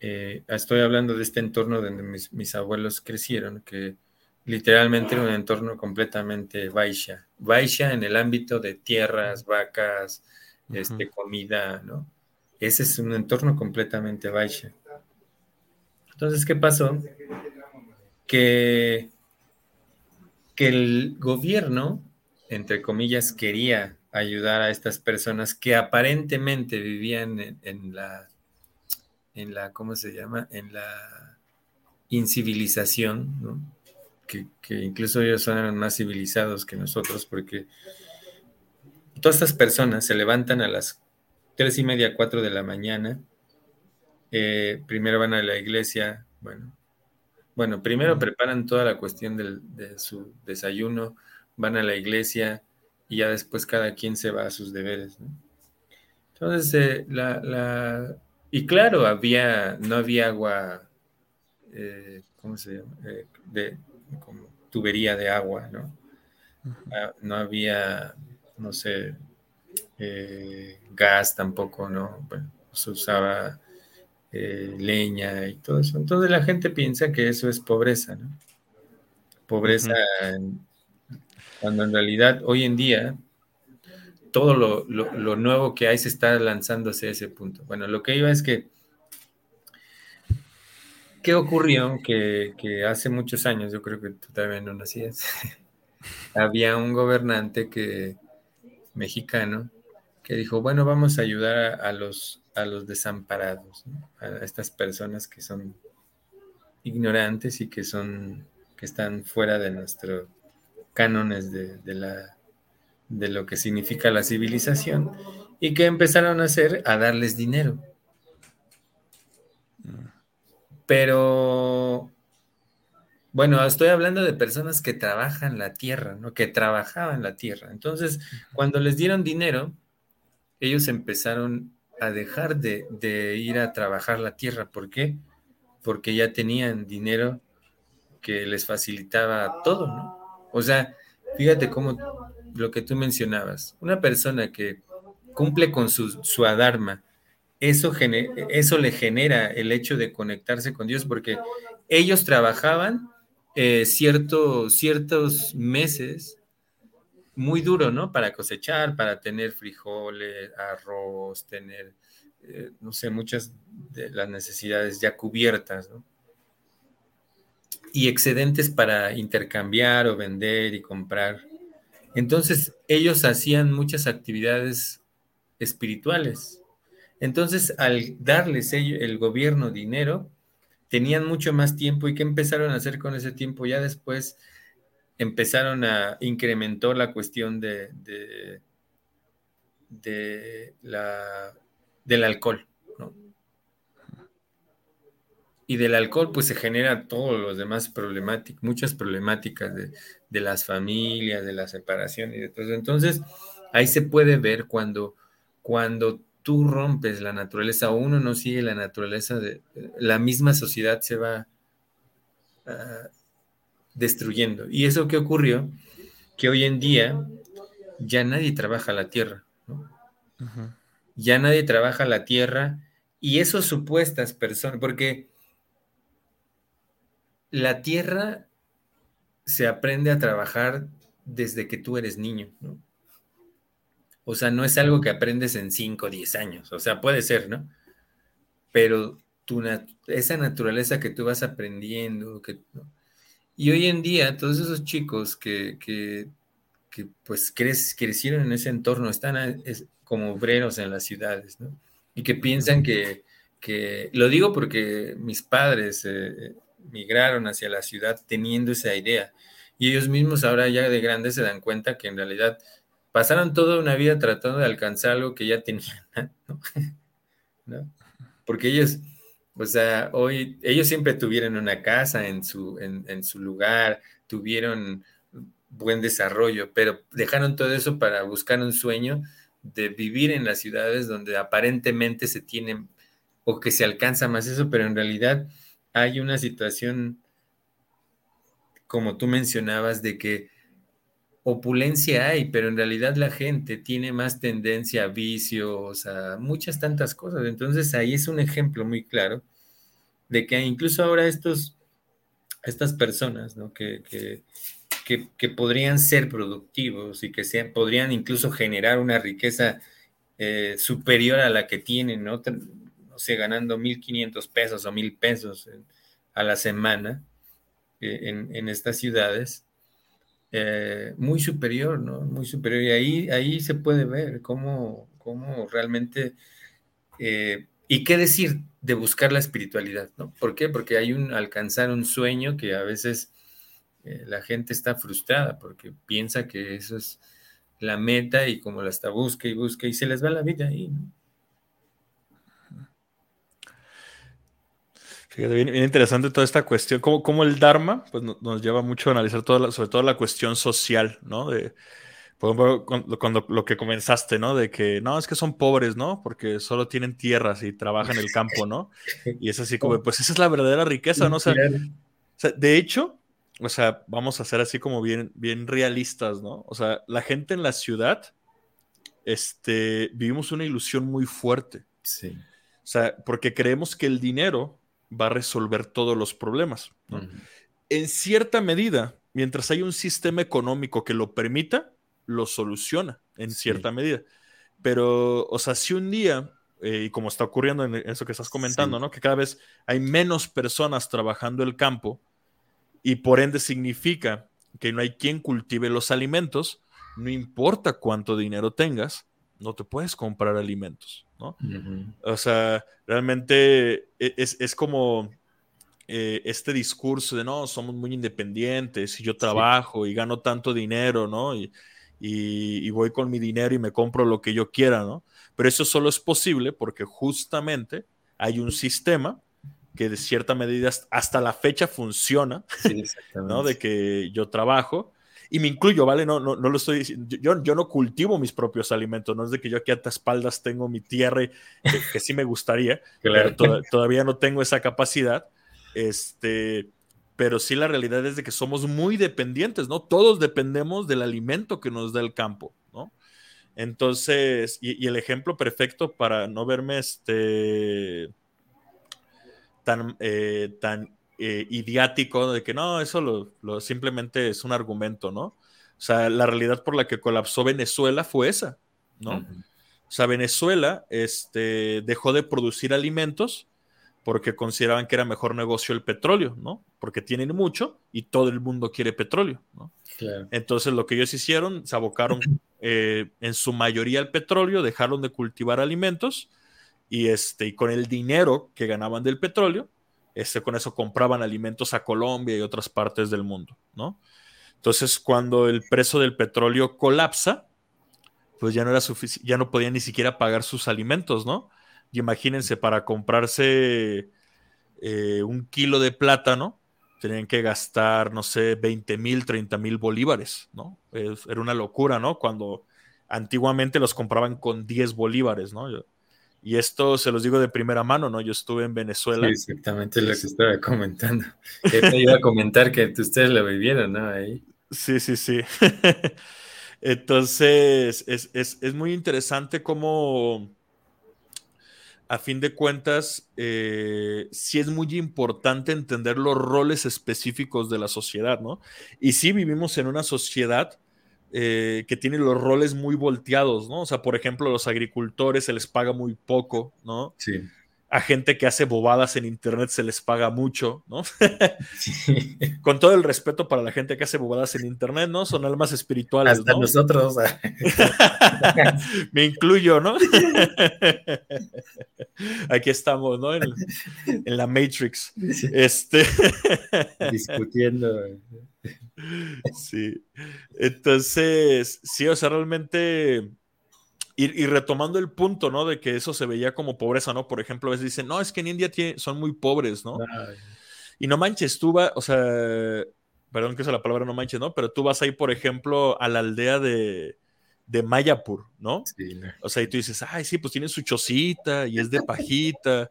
eh, estoy hablando de este entorno donde mis, abuelos crecieron, que literalmente era un entorno completamente baisha, baisha en el ámbito de tierras, vacas, este, comida, ¿no? Ese es un entorno completamente baixo. Entonces, ¿qué pasó? Que, que el gobierno, entre comillas, quería ayudar a estas personas que aparentemente vivían en, la, en la, ¿cómo se llama? En la incivilización, ¿no? que, que, incluso ellos son más civilizados que nosotros, porque todas estas personas se levantan a las tres y media, cuatro de la mañana. Eh, primero van a la iglesia, bueno, bueno, primero preparan toda la cuestión de su desayuno, van a la iglesia y ya después cada quien se va a sus deberes. Entonces, eh, la, y claro, había, no había agua, eh, ¿cómo se llama? de, como tubería de agua, ¿no? Ah, no había, no sé, eh, gas tampoco, ¿no? Bueno, se usaba eh, leña y todo eso. Entonces la gente piensa que eso es pobreza, ¿no? Pobreza cuando en realidad hoy en día todo lo, nuevo que hay se está lanzando hacia ese punto. Bueno, lo que iba es que ¿Qué ocurrió? Que, que, hace muchos años, yo creo que tú también no nacías, *laughs* había un gobernante que, mexicano que dijo, bueno, vamos a ayudar a, los, a los desamparados, a estas personas que son ignorantes y que son que están fuera de nuestros cánones de, la, de lo que significa la civilización y que empezaron a hacer a darles dinero. Pero bueno, estoy hablando de personas que trabajan la tierra, ¿no? Que trabajaban la tierra. Entonces, cuando les dieron dinero, ellos empezaron a dejar de, ir a trabajar la tierra. ¿Por qué? Porque ya tenían dinero que les facilitaba todo, ¿no? O sea, fíjate cómo lo que tú mencionabas, una persona que cumple con su, su adharma, eso, eso le genera el hecho de conectarse con Dios, porque ellos trabajaban eh, ciertos meses muy duro, ¿no? Para cosechar, para tener frijoles, arroz, tener, eh, no sé, muchas de las necesidades ya cubiertas, ¿no? Y excedentes para intercambiar o vender y comprar. Entonces, ellos hacían muchas actividades espirituales. Entonces, al darles el gobierno dinero, tenían mucho más tiempo y qué empezaron a hacer con ese tiempo ya después empezaron a incrementar la cuestión de, de, la, del alcohol. y del alcohol pues se genera todos los demás problemáticas, muchas problemáticas de, las familias, de la separación y de todo. Entonces, ahí se puede ver cuando, cuando tú rompes la naturaleza o uno no sigue la naturaleza, de, la misma sociedad se va ah, destruyendo. Y eso que ocurrió, que hoy en día ya nadie trabaja la tierra, Ya nadie trabaja la tierra y esos supuestas personas, porque la tierra se aprende a trabajar desde que tú eres niño, ¿no? O sea, no es algo que aprendes en 5 o 10 años, o sea, puede ser, ¿no? Pero tu esa naturaleza que tú vas aprendiendo, que, y hoy en día todos esos chicos que, que, pues crecieron en ese entorno, están como obreros en las ciudades, ¿no? Y que piensan que, lo digo porque mis padres eh, migraron hacia la ciudad teniendo esa idea. Y ellos mismos ahora ya de grandes se dan cuenta que en realidad pasaron toda una vida tratando de alcanzar algo que ya tenían, *laughs* ¿no? Porque ellos, o sea, hoy, ellos siempre tuvieron una casa en su, en, su lugar, tuvieron buen desarrollo, pero dejaron todo eso para buscar un sueño de vivir en las ciudades donde aparentemente se tienen o que se alcanza más eso, pero en realidad hay una situación, como tú mencionabas, de que opulencia hay, pero en realidad la gente tiene más tendencia a vicios, a muchas tantas cosas. Entonces ahí es un ejemplo muy claro de que incluso ahora estos, estas personas, que, que, que, podrían ser productivos y que podrían incluso generar una riqueza eh, superior a la que tienen, ¿no? sé, ganando 1.500 pesos o 1.000 pesos a la semana eh, en, estas ciudades, eh, muy superior, ¿no? Muy superior. Y ahí, ahí se puede ver cómo, cómo realmente... Eh, ¿Y qué decir de buscar la espiritualidad, ¿no? ¿Por qué? Porque hay un alcanzar un sueño que a veces la gente está frustrada porque piensa que eso es la meta y como la está busca y busca y se les va la vida ahí, ¿no? Bien, interesante toda esta cuestión, como, como el Dharma pues, nos lleva mucho a analizar toda sobre todo la cuestión social, ¿no? De, por ejemplo, cuando, lo que comenzaste, ¿no? De que no, es que son pobres, ¿no? Porque solo tienen tierras y trabajan en el campo, ¿no? Y es así como, pues esa es la verdadera riqueza, ¿no? O sea, de hecho, o sea, vamos a ser así como bien, bien realistas, ¿no? O sea, la gente en la ciudad, este, vivimos una ilusión muy fuerte. Sí. O sea, porque creemos que el dinero va a resolver todos los problemas. En cierta medida, mientras hay un sistema económico que lo permita, lo soluciona en cierta medida. Pero, o sea, si un día, eh, y como está ocurriendo en eso que estás comentando, ¿no? Que cada vez hay menos personas trabajando el campo y por ende significa que no hay quien cultive los alimentos, no importa cuánto dinero tengas, no te puedes comprar alimentos. ¿no? O sea, realmente e, es, como eh, este discurso de, no, somos muy independientes y yo trabajo y gano tanto dinero, ¿no? Y, voy con mi dinero y me compro lo que yo quiera, ¿no? Pero eso solo es posible porque justamente hay un sistema que de cierta medida hasta la fecha funciona, *laughs* ¿no? De que yo trabajo y me incluyo, ¿vale? No, no, no lo estoy diciendo. Yo, yo no cultivo mis propios alimentos, no es de que yo aquí a espaldas tengo mi tierra, y, que, sí me gustaría, *laughs* pero todavía no tengo esa capacidad. Este, pero sí la realidad es de que somos muy dependientes, ¿no? Todos dependemos del alimento que nos da el campo, ¿no? Entonces, y, el ejemplo perfecto para no verme este tan, eh, tan eh, idiático de que no, eso lo, simplemente es un argumento, ¿no? O sea, la realidad por la que colapsó Venezuela fue esa, ¿no? O sea, Venezuela este, dejó de producir alimentos porque consideraban que era mejor negocio el petróleo, ¿no? Porque tienen mucho y todo el mundo quiere petróleo, ¿no? Entonces lo que ellos hicieron, se abocaron eh, en su mayoría al petróleo, dejaron de cultivar alimentos y, este, y con el dinero que ganaban del petróleo, este, con eso compraban alimentos a Colombia y otras partes del mundo, ¿no? Entonces, cuando el precio del petróleo colapsa, pues ya no era ya no podían ni siquiera pagar sus alimentos, ¿no? Y imagínense, para comprarse eh, un kilo de plátano, tenían que gastar, no sé, 20 mil, 30 mil bolívares, ¿no? era una locura, ¿no? Cuando antiguamente los compraban con 10 bolívares, ¿no? Y esto se los digo de primera mano, ¿no? Yo estuve en Venezuela. Sí, exactamente lo que estaba comentando. *laughs* Que te iba a comentar que ustedes lo vivieron, ¿no? Ahí. Sí, sí, sí. *laughs* Entonces, es, es, muy interesante cómo, a fin de cuentas, eh, sí es muy importante entender los roles específicos de la sociedad, ¿no? Y sí vivimos en una sociedad eh, que tiene los roles muy volteados, ¿no? O sea, por ejemplo, los agricultores se les paga muy poco, ¿no? Sí a gente que hace bobadas en internet se les paga mucho, ¿no? *laughs* Con todo el respeto para la gente que hace bobadas en internet, ¿no? Son almas espirituales. Hasta nosotros. *laughs* Me incluyo, ¿no? *laughs* Aquí estamos, ¿no? En, la Matrix. Este. Discutiendo. Sí. Entonces, sí, o sea, realmente y, retomando el punto, ¿no? De que eso se veía como pobreza, ¿no? Por ejemplo, a veces dicen, no, es que en India son muy pobres, ¿no? Y no manches, tú vas, o sea, perdón que sea la palabra no manches, ¿no? Pero tú vas ahí, por ejemplo, a la aldea de, de Mayapur, ¿no? Sí, O sea, y tú dices, ay, sí, pues tienen su chocita y es de pajita.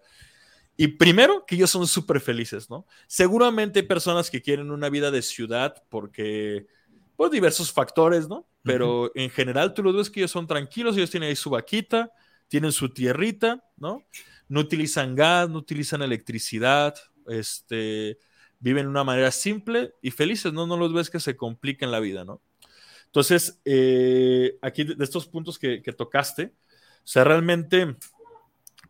Y primero, que ellos son súper felices, ¿no? Seguramente hay personas que quieren una vida de ciudad porque por diversos factores, ¿no? Pero en general tú lo ves que ellos son tranquilos, ellos tienen ahí su vaquita, tienen su tierrita, ¿no? No utilizan gas, no utilizan electricidad, este, viven de una manera simple y felices, ¿no? No los ves que se compliquen la vida, ¿no? Entonces, eh, aquí de estos puntos que, tocaste, o sea, realmente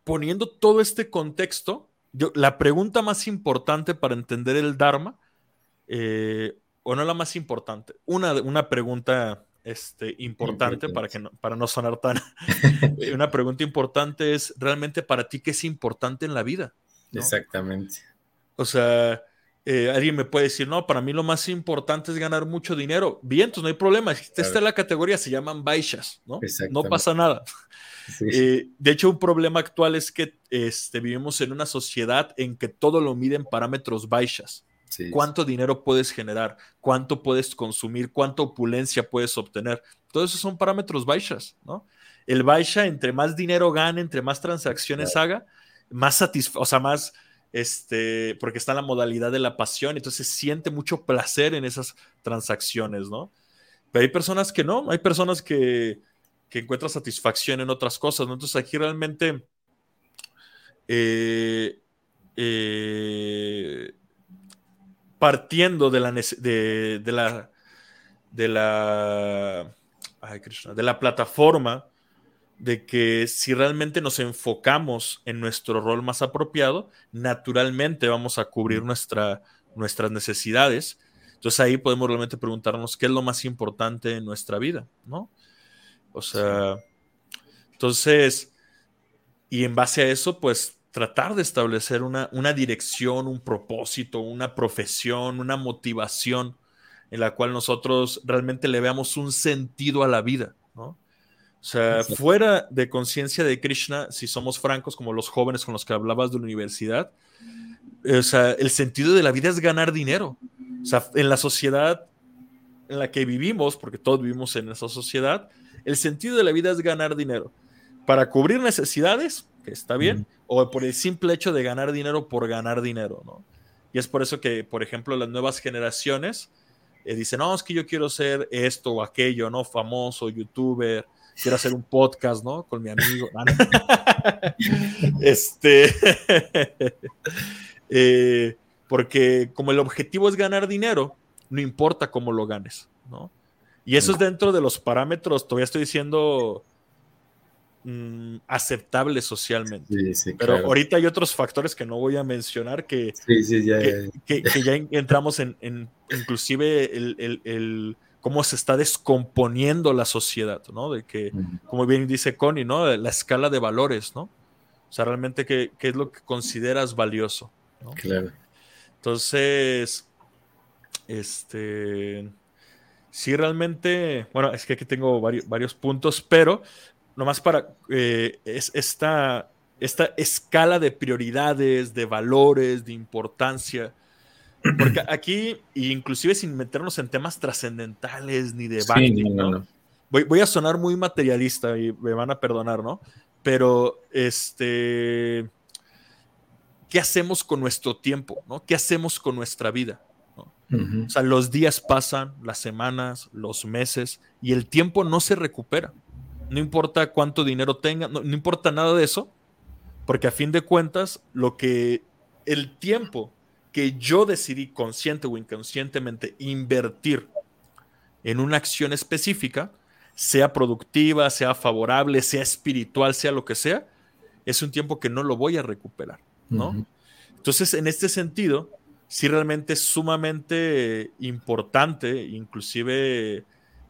poniendo todo este contexto, yo, la pregunta más importante para entender el Dharma, eh, o no la más importante, una, una pregunta este, importante, para, que no, para no sonar tan... *laughs* Eh, una pregunta importante es, ¿realmente para ti qué es importante en la vida? Exactamente. O sea, eh, alguien me puede decir, no, para mí lo más importante es ganar mucho dinero. Bien, entonces no hay problema. Esta es la categoría, se llaman baixas, ¿no? No pasa nada. *laughs* Eh, de hecho, un problema actual es que este, vivimos en una sociedad en que todo lo mide en parámetros baixas cuánto dinero puedes generar, cuánto puedes consumir, cuánta opulencia puedes obtener. Todo eso son parámetros baixas, ¿no? El baixa, entre más dinero gane, entre más transacciones haga, más satisfecho, o sea, más, este, porque está en la modalidad de la pasión, entonces siente mucho placer en esas transacciones, ¿no? Pero hay personas que no, hay personas que, que encuentran satisfacción en otras cosas, ¿no? Entonces aquí realmente... Eh, eh, partiendo de la, de, de la, de la, de la plataforma de que si realmente nos enfocamos en nuestro rol más apropiado, naturalmente vamos a cubrir nuestra, nuestras necesidades. Entonces ahí podemos realmente preguntarnos qué es lo más importante en nuestra vida, ¿no? O sea, entonces, y en base a eso, pues tratar de establecer una, una dirección, un propósito, una profesión, una motivación en la cual nosotros realmente le veamos un sentido a la vida, ¿no? O sea, fuera de conciencia de Krishna, si somos francos, como los jóvenes con los que hablabas de la universidad, o sea, el sentido de la vida es ganar dinero. O sea, en la sociedad en la que vivimos, porque todos vivimos en esa sociedad, el sentido de la vida es ganar dinero. Para cubrir necesidades, que está bien, o por el simple hecho de ganar dinero por ganar dinero, ¿no? Y es por eso que, por ejemplo, las nuevas generaciones eh, dicen, no, es que yo quiero ser esto o aquello, ¿no? Famoso, youtuber, quiero hacer un podcast, ¿no? Con mi amigo. *laughs* este, *laughs* eh, porque como el objetivo es ganar dinero, no importa cómo lo ganes, ¿no? Y eso es dentro de los parámetros, todavía estoy diciendo Mm, aceptable socialmente. Pero ahorita hay otros factores que no voy a mencionar que, ya, que, ya entramos en, inclusive el, cómo se está descomponiendo la sociedad, ¿no? De que, como bien dice Connie, ¿no? La escala de valores, ¿no? O sea, realmente qué, qué es lo que consideras valioso. Claro. Entonces, este, sí, realmente, bueno, es que aquí tengo varios, varios puntos, pero nomás para eh, es, esta, esta escala de prioridades, de valores, de importancia. Porque *clears throat* aquí, inclusive sin meternos en temas trascendentales ni de Voy, voy, a sonar muy materialista y me van a perdonar, ¿no? Pero, este, ¿qué hacemos con nuestro tiempo? ¿no? ¿Qué hacemos con nuestra vida? O sea, los días pasan, las semanas, los meses, y el tiempo no se recupera. No importa cuánto dinero tenga, no, importa nada de eso, porque a fin de cuentas, lo que el tiempo que yo decidí consciente o inconscientemente invertir en una acción específica, sea productiva, sea favorable, sea espiritual, sea lo que sea, es un tiempo que no lo voy a recuperar, ¿no? Entonces, en este sentido, sí realmente es sumamente importante, inclusive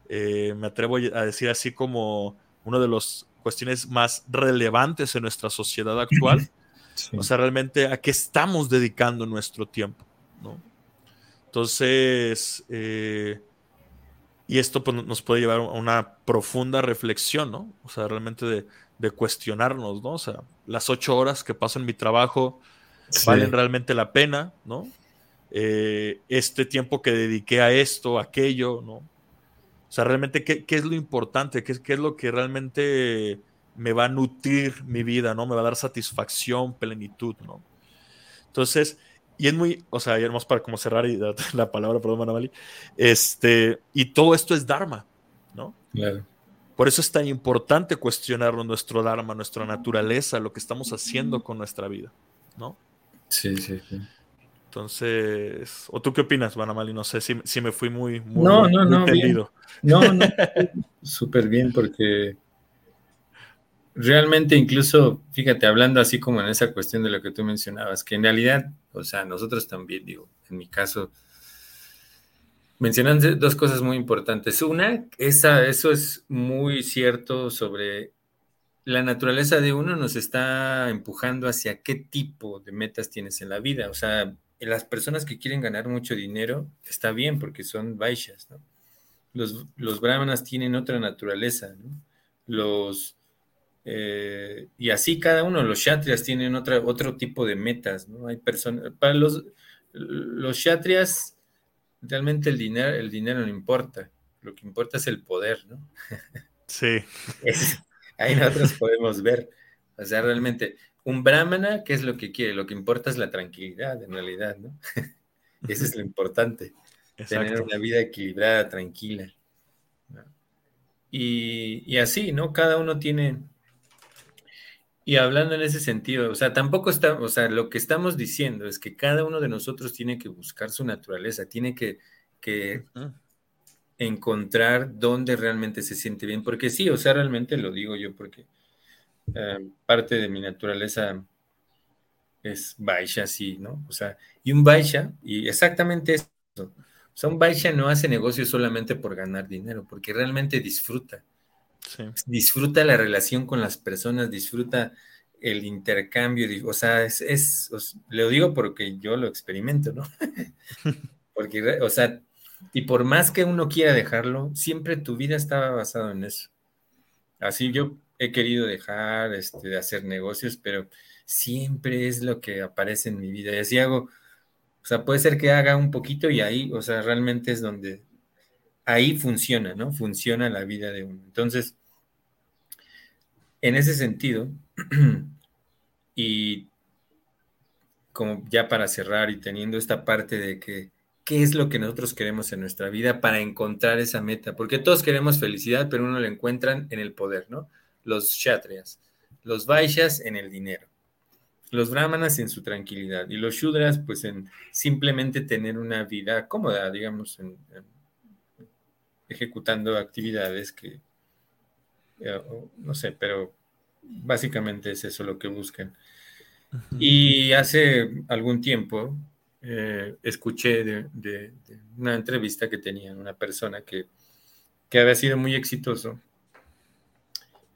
eh, me atrevo a decir así como una de las cuestiones más relevantes en nuestra sociedad actual. O sea, realmente a qué estamos dedicando nuestro tiempo, ¿no? Entonces, eh, y esto pues, nos puede llevar a una profunda reflexión, ¿no? O sea, realmente de, de cuestionarnos, ¿no? O sea, las ocho horas que paso en mi trabajo valen realmente la pena, ¿no? Eh, este tiempo que dediqué a esto, aquello, ¿no? O sea, realmente, ¿qué, es lo importante? ¿Qué, ¿Qué, es lo que realmente me va a nutrir mi vida, ¿no? Me va a dar satisfacción, plenitud, ¿no? Entonces, y es muy, o sea, ya para como cerrar y *laughs* la palabra, perdón, Manamali, este, y todo esto es Dharma, ¿no? Claro. Por eso es tan importante cuestionar nuestro Dharma, nuestra naturaleza, lo que estamos haciendo con nuestra vida, ¿no? Sí, sí, sí. Entonces, ¿o tú qué opinas, Banamali? No sé si, si me fui muy, muy, no, no, no, No, no, *laughs* súper bien porque realmente incluso, fíjate, hablando así como en esa cuestión de lo que tú mencionabas, que en realidad, o sea, nosotros también, digo, en mi caso, mencionan dos cosas muy importantes. Una, esa, eso es muy cierto sobre la naturaleza de uno nos está empujando hacia qué tipo de metas tienes en la vida. O sea, las personas que quieren ganar mucho dinero está bien porque son baixas, ¿no? Los, los brahmanas tienen otra naturaleza, ¿no? Los, eh, y así cada uno, los kshatriyas tienen otra, otro tipo de metas, ¿no? Hay personas, para los, los kshatriyas, realmente el dinero, el dinero no importa, lo que importa es el poder, ¿no? Sí. *laughs* ahí nosotros podemos ver. O sea, realmente, un brahmana, ¿qué es lo que quiere? Lo que importa es la tranquilidad, en realidad, ¿no? *laughs* Eso es lo importante. Tener una vida equilibrada, tranquila. Y, y, así, ¿no? Cada uno tiene. Y hablando en ese sentido, o sea, tampoco está, o sea, lo que estamos diciendo es que cada uno de nosotros tiene que buscar su naturaleza, tiene que, que encontrar dónde realmente se siente bien, porque sí, o sea, realmente lo digo yo, porque eh, parte de mi naturaleza es Baisha, sí, ¿no? O sea, y un Baisha, y exactamente eso, o sea, un Baisha no hace negocio solamente por ganar dinero, porque realmente disfruta. Disfruta la relación con las personas, disfruta el intercambio, o sea, es, es lo digo porque yo lo experimento, ¿no? *laughs* porque, o sea, y por más que uno quiera dejarlo, siempre tu vida estaba basada en eso. Así yo he querido dejar este, de hacer negocios, pero siempre es lo que aparece en mi vida. Y así hago, o sea, puede ser que haga un poquito y ahí, o sea, realmente es donde, ahí funciona, ¿no? Funciona la vida de uno. Entonces, en ese sentido, *clears throat* y como ya para cerrar y teniendo esta parte de que qué es lo que nosotros queremos en nuestra vida para encontrar esa meta, porque todos queremos felicidad, pero uno la encuentran en el poder, ¿no? Los kshatriyas, los vaishyas en el dinero, los brahmanas en su tranquilidad y los shudras pues en simplemente tener una vida cómoda, digamos, ejecutando actividades que, eh, no sé, pero básicamente es eso lo que buscan. Y hace algún tiempo eh, escuché de, una entrevista que tenía una persona que, había sido muy exitoso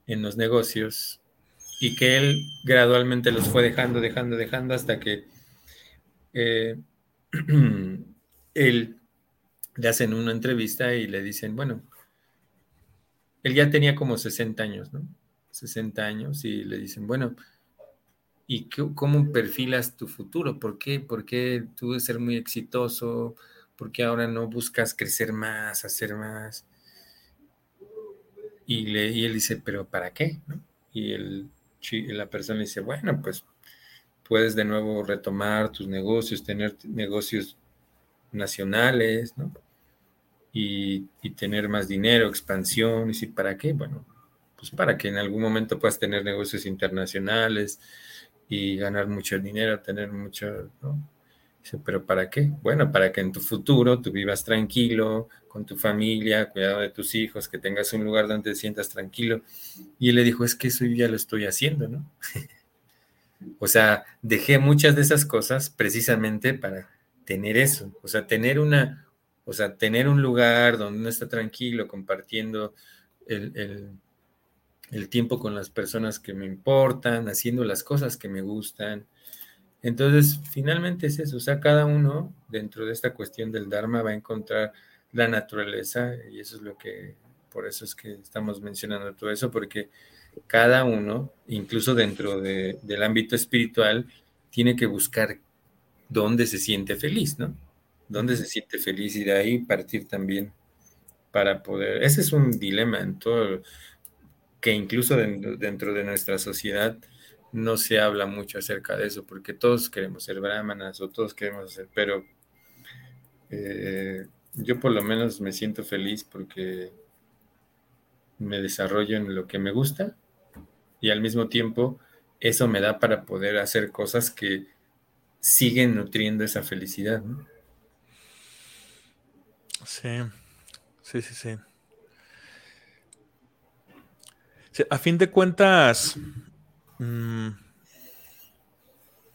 en los negocios y que él gradualmente los fue dejando, dejando, dejando hasta que eh, *clears throat* él le hacen una entrevista y le dicen, bueno, él ya tenía como 60 años, ¿no? 60 años y le dicen, bueno, y cómo perfilas tu futuro. ¿Por qué? ¿Por qué tú ser muy exitoso? ¿Por qué ahora no buscas crecer más, hacer más? Y, le, y él dice, ¿pero para qué? Y el, la persona dice, bueno, pues puedes de nuevo retomar tus negocios, tener negocios nacionales, ¿no? Y, tener más dinero, expansión, y si para qué, bueno, pues para que en algún momento puedas tener negocios internacionales y ganar mucho dinero, tener mucho, ¿no? Dice, pero ¿para qué? Bueno, para que en tu futuro tú vivas tranquilo, con tu familia, cuidado de tus hijos, que tengas un lugar donde te sientas tranquilo. Y él le dijo, es que eso ya lo estoy haciendo, ¿no? *laughs* o sea, dejé muchas de esas cosas precisamente para tener eso, o sea, tener una, o sea, tener un lugar donde uno está tranquilo, compartiendo el, el, tiempo con las personas que me importan, haciendo las cosas que me gustan. Entonces, finalmente es eso, o sea, cada uno dentro de esta cuestión del Dharma va a encontrar la naturaleza y eso es lo que, por eso es que estamos mencionando todo eso, porque cada uno, incluso dentro del ámbito espiritual, tiene que buscar dónde se siente feliz, ¿no? Dónde se siente feliz y de ahí partir también para poder. Ese es un dilema en todo, que incluso dentro, de nuestra sociedad no se habla mucho acerca de eso, porque todos queremos ser brahmanas o todos queremos ser, pero eh, yo por lo menos me siento feliz porque me desarrollo en lo que me gusta y al mismo tiempo eso me da para poder hacer cosas que siguen nutriendo esa felicidad. Sí, sí, sí, sí. a fin de cuentas, mm,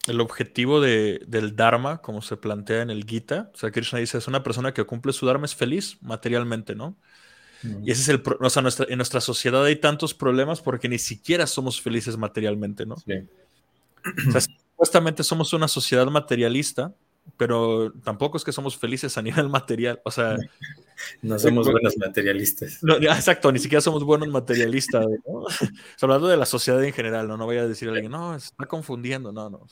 el objetivo del Dharma, como se plantea en el Gita, o sea, Krishna dice, es una persona que cumple su Dharma, es feliz materialmente, ¿no? Y ese es el, o sea, nuestra, en nuestra sociedad hay tantos problemas porque ni siquiera somos felices materialmente, ¿no? Sí. O sea, supuestamente somos una sociedad materialista, pero tampoco es que somos felices a nivel material, o sea... No somos buenos materialistas. exacto, ni siquiera somos buenos materialistas. ¿no? *laughs* hablando de la sociedad en general, ¿no? No voy a decir a alguien, no, está confundiendo, no, no.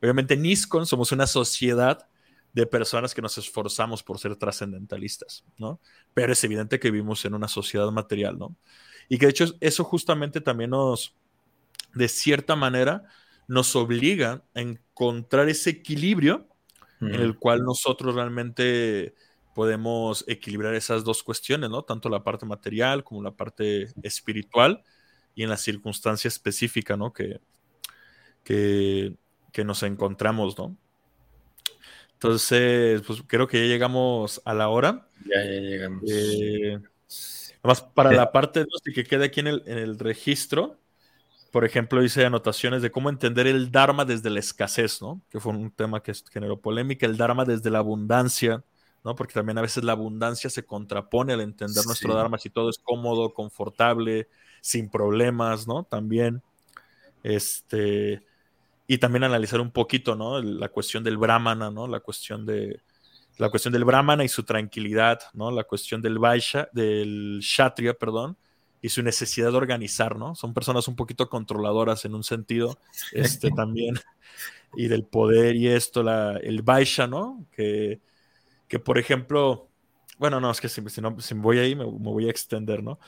obviamente, NISCON somos una sociedad de personas que nos esforzamos por ser trascendentalistas, ¿no? Pero es evidente que vivimos en una sociedad material, ¿no? Y que de hecho eso justamente también nos, de cierta manera, nos obliga a encontrar ese equilibrio en el cual nosotros realmente podemos equilibrar esas dos cuestiones, ¿no? Tanto la parte material como la parte espiritual y en la circunstancia específica, ¿no? Que, que, nos encontramos, ¿no? Entonces, pues creo que ya llegamos a la hora. Ya, ya llegamos. Eh, más para la parte de que quede aquí en el, en el registro, por ejemplo, hice anotaciones de cómo entender el Dharma desde la escasez, ¿no? Que fue un tema que generó polémica, el Dharma desde la abundancia, ¿no? Porque también a veces la abundancia se contrapone al entender nuestro Dharma si todo es cómodo, confortable, sin problemas, ¿no? También, este, y también analizar un poquito, ¿no? La cuestión del Brahmana, ¿no? La cuestión de, la cuestión del Brahmana y su tranquilidad, ¿no? La cuestión del Vaisha, del Kshatriya, perdón, y su necesidad de organizar, ¿no? Son personas un poquito controladoras en un sentido, este también, y del poder y esto, la, el Baisha, ¿no? Que, que, por ejemplo, bueno, no, es que si, no, si voy ahí me, voy a extender, ¿no?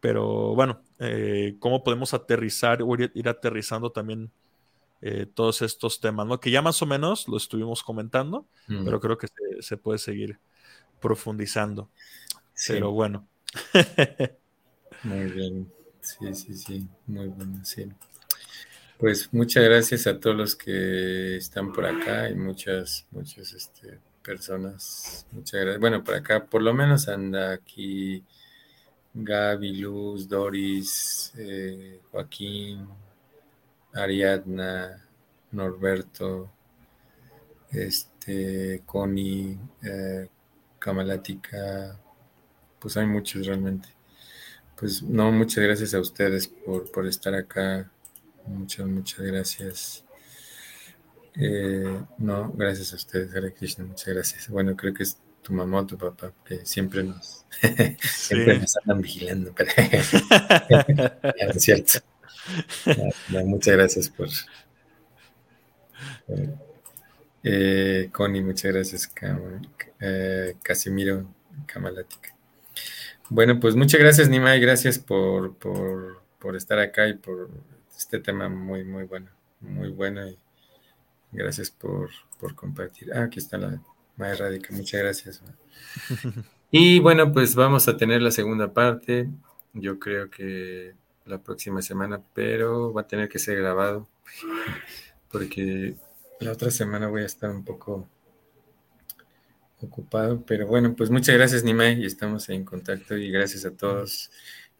Pero bueno, eh, ¿cómo podemos aterrizar o ir, aterrizando también eh, todos estos temas, ¿no? Que ya más o menos lo estuvimos comentando, mm. pero creo que se, puede seguir profundizando. Pero bueno. *laughs* Muy bien, sí, sí, sí, muy bueno, sí. Pues muchas gracias a todos los que están por acá y muchas, muchas este, personas. Muchas gracias. Bueno, por acá por lo menos anda aquí Gaby, Luz, Doris, eh, Joaquín, Ariadna, Norberto, este, Connie, eh, Kamalática, pues hay muchos realmente. Pues no, muchas gracias a ustedes por, estar acá. Muchas, muchas gracias. Eh, no, gracias a ustedes, Hare Krishna, muchas gracias. Bueno, creo que es tu mamá o tu papá, que siempre nos, *laughs* siempre nos andan vigilando. Pero, *laughs* *laughs* es cierto. muchas gracias por, Eh, Connie, muchas gracias. Eh, Casimiro Kamalática. Bueno, pues muchas gracias, Nimai. Gracias por, por, por, estar acá y por este tema muy, muy bueno. Muy bueno. Y gracias por, por compartir. Ah, aquí está la Mae Radica. Muchas gracias. *laughs* Y bueno, pues vamos a tener la segunda parte. Yo creo que la próxima semana, pero va a tener que ser grabado porque la otra semana voy a estar un poco ocupado, pero bueno, pues muchas gracias Nimai y estamos en contacto y gracias a todos.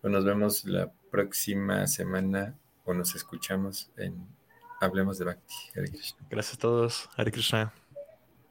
Nos vemos la próxima semana o nos escuchamos en Hablemos de Bhakti. Gracias a todos. Hare Krishna.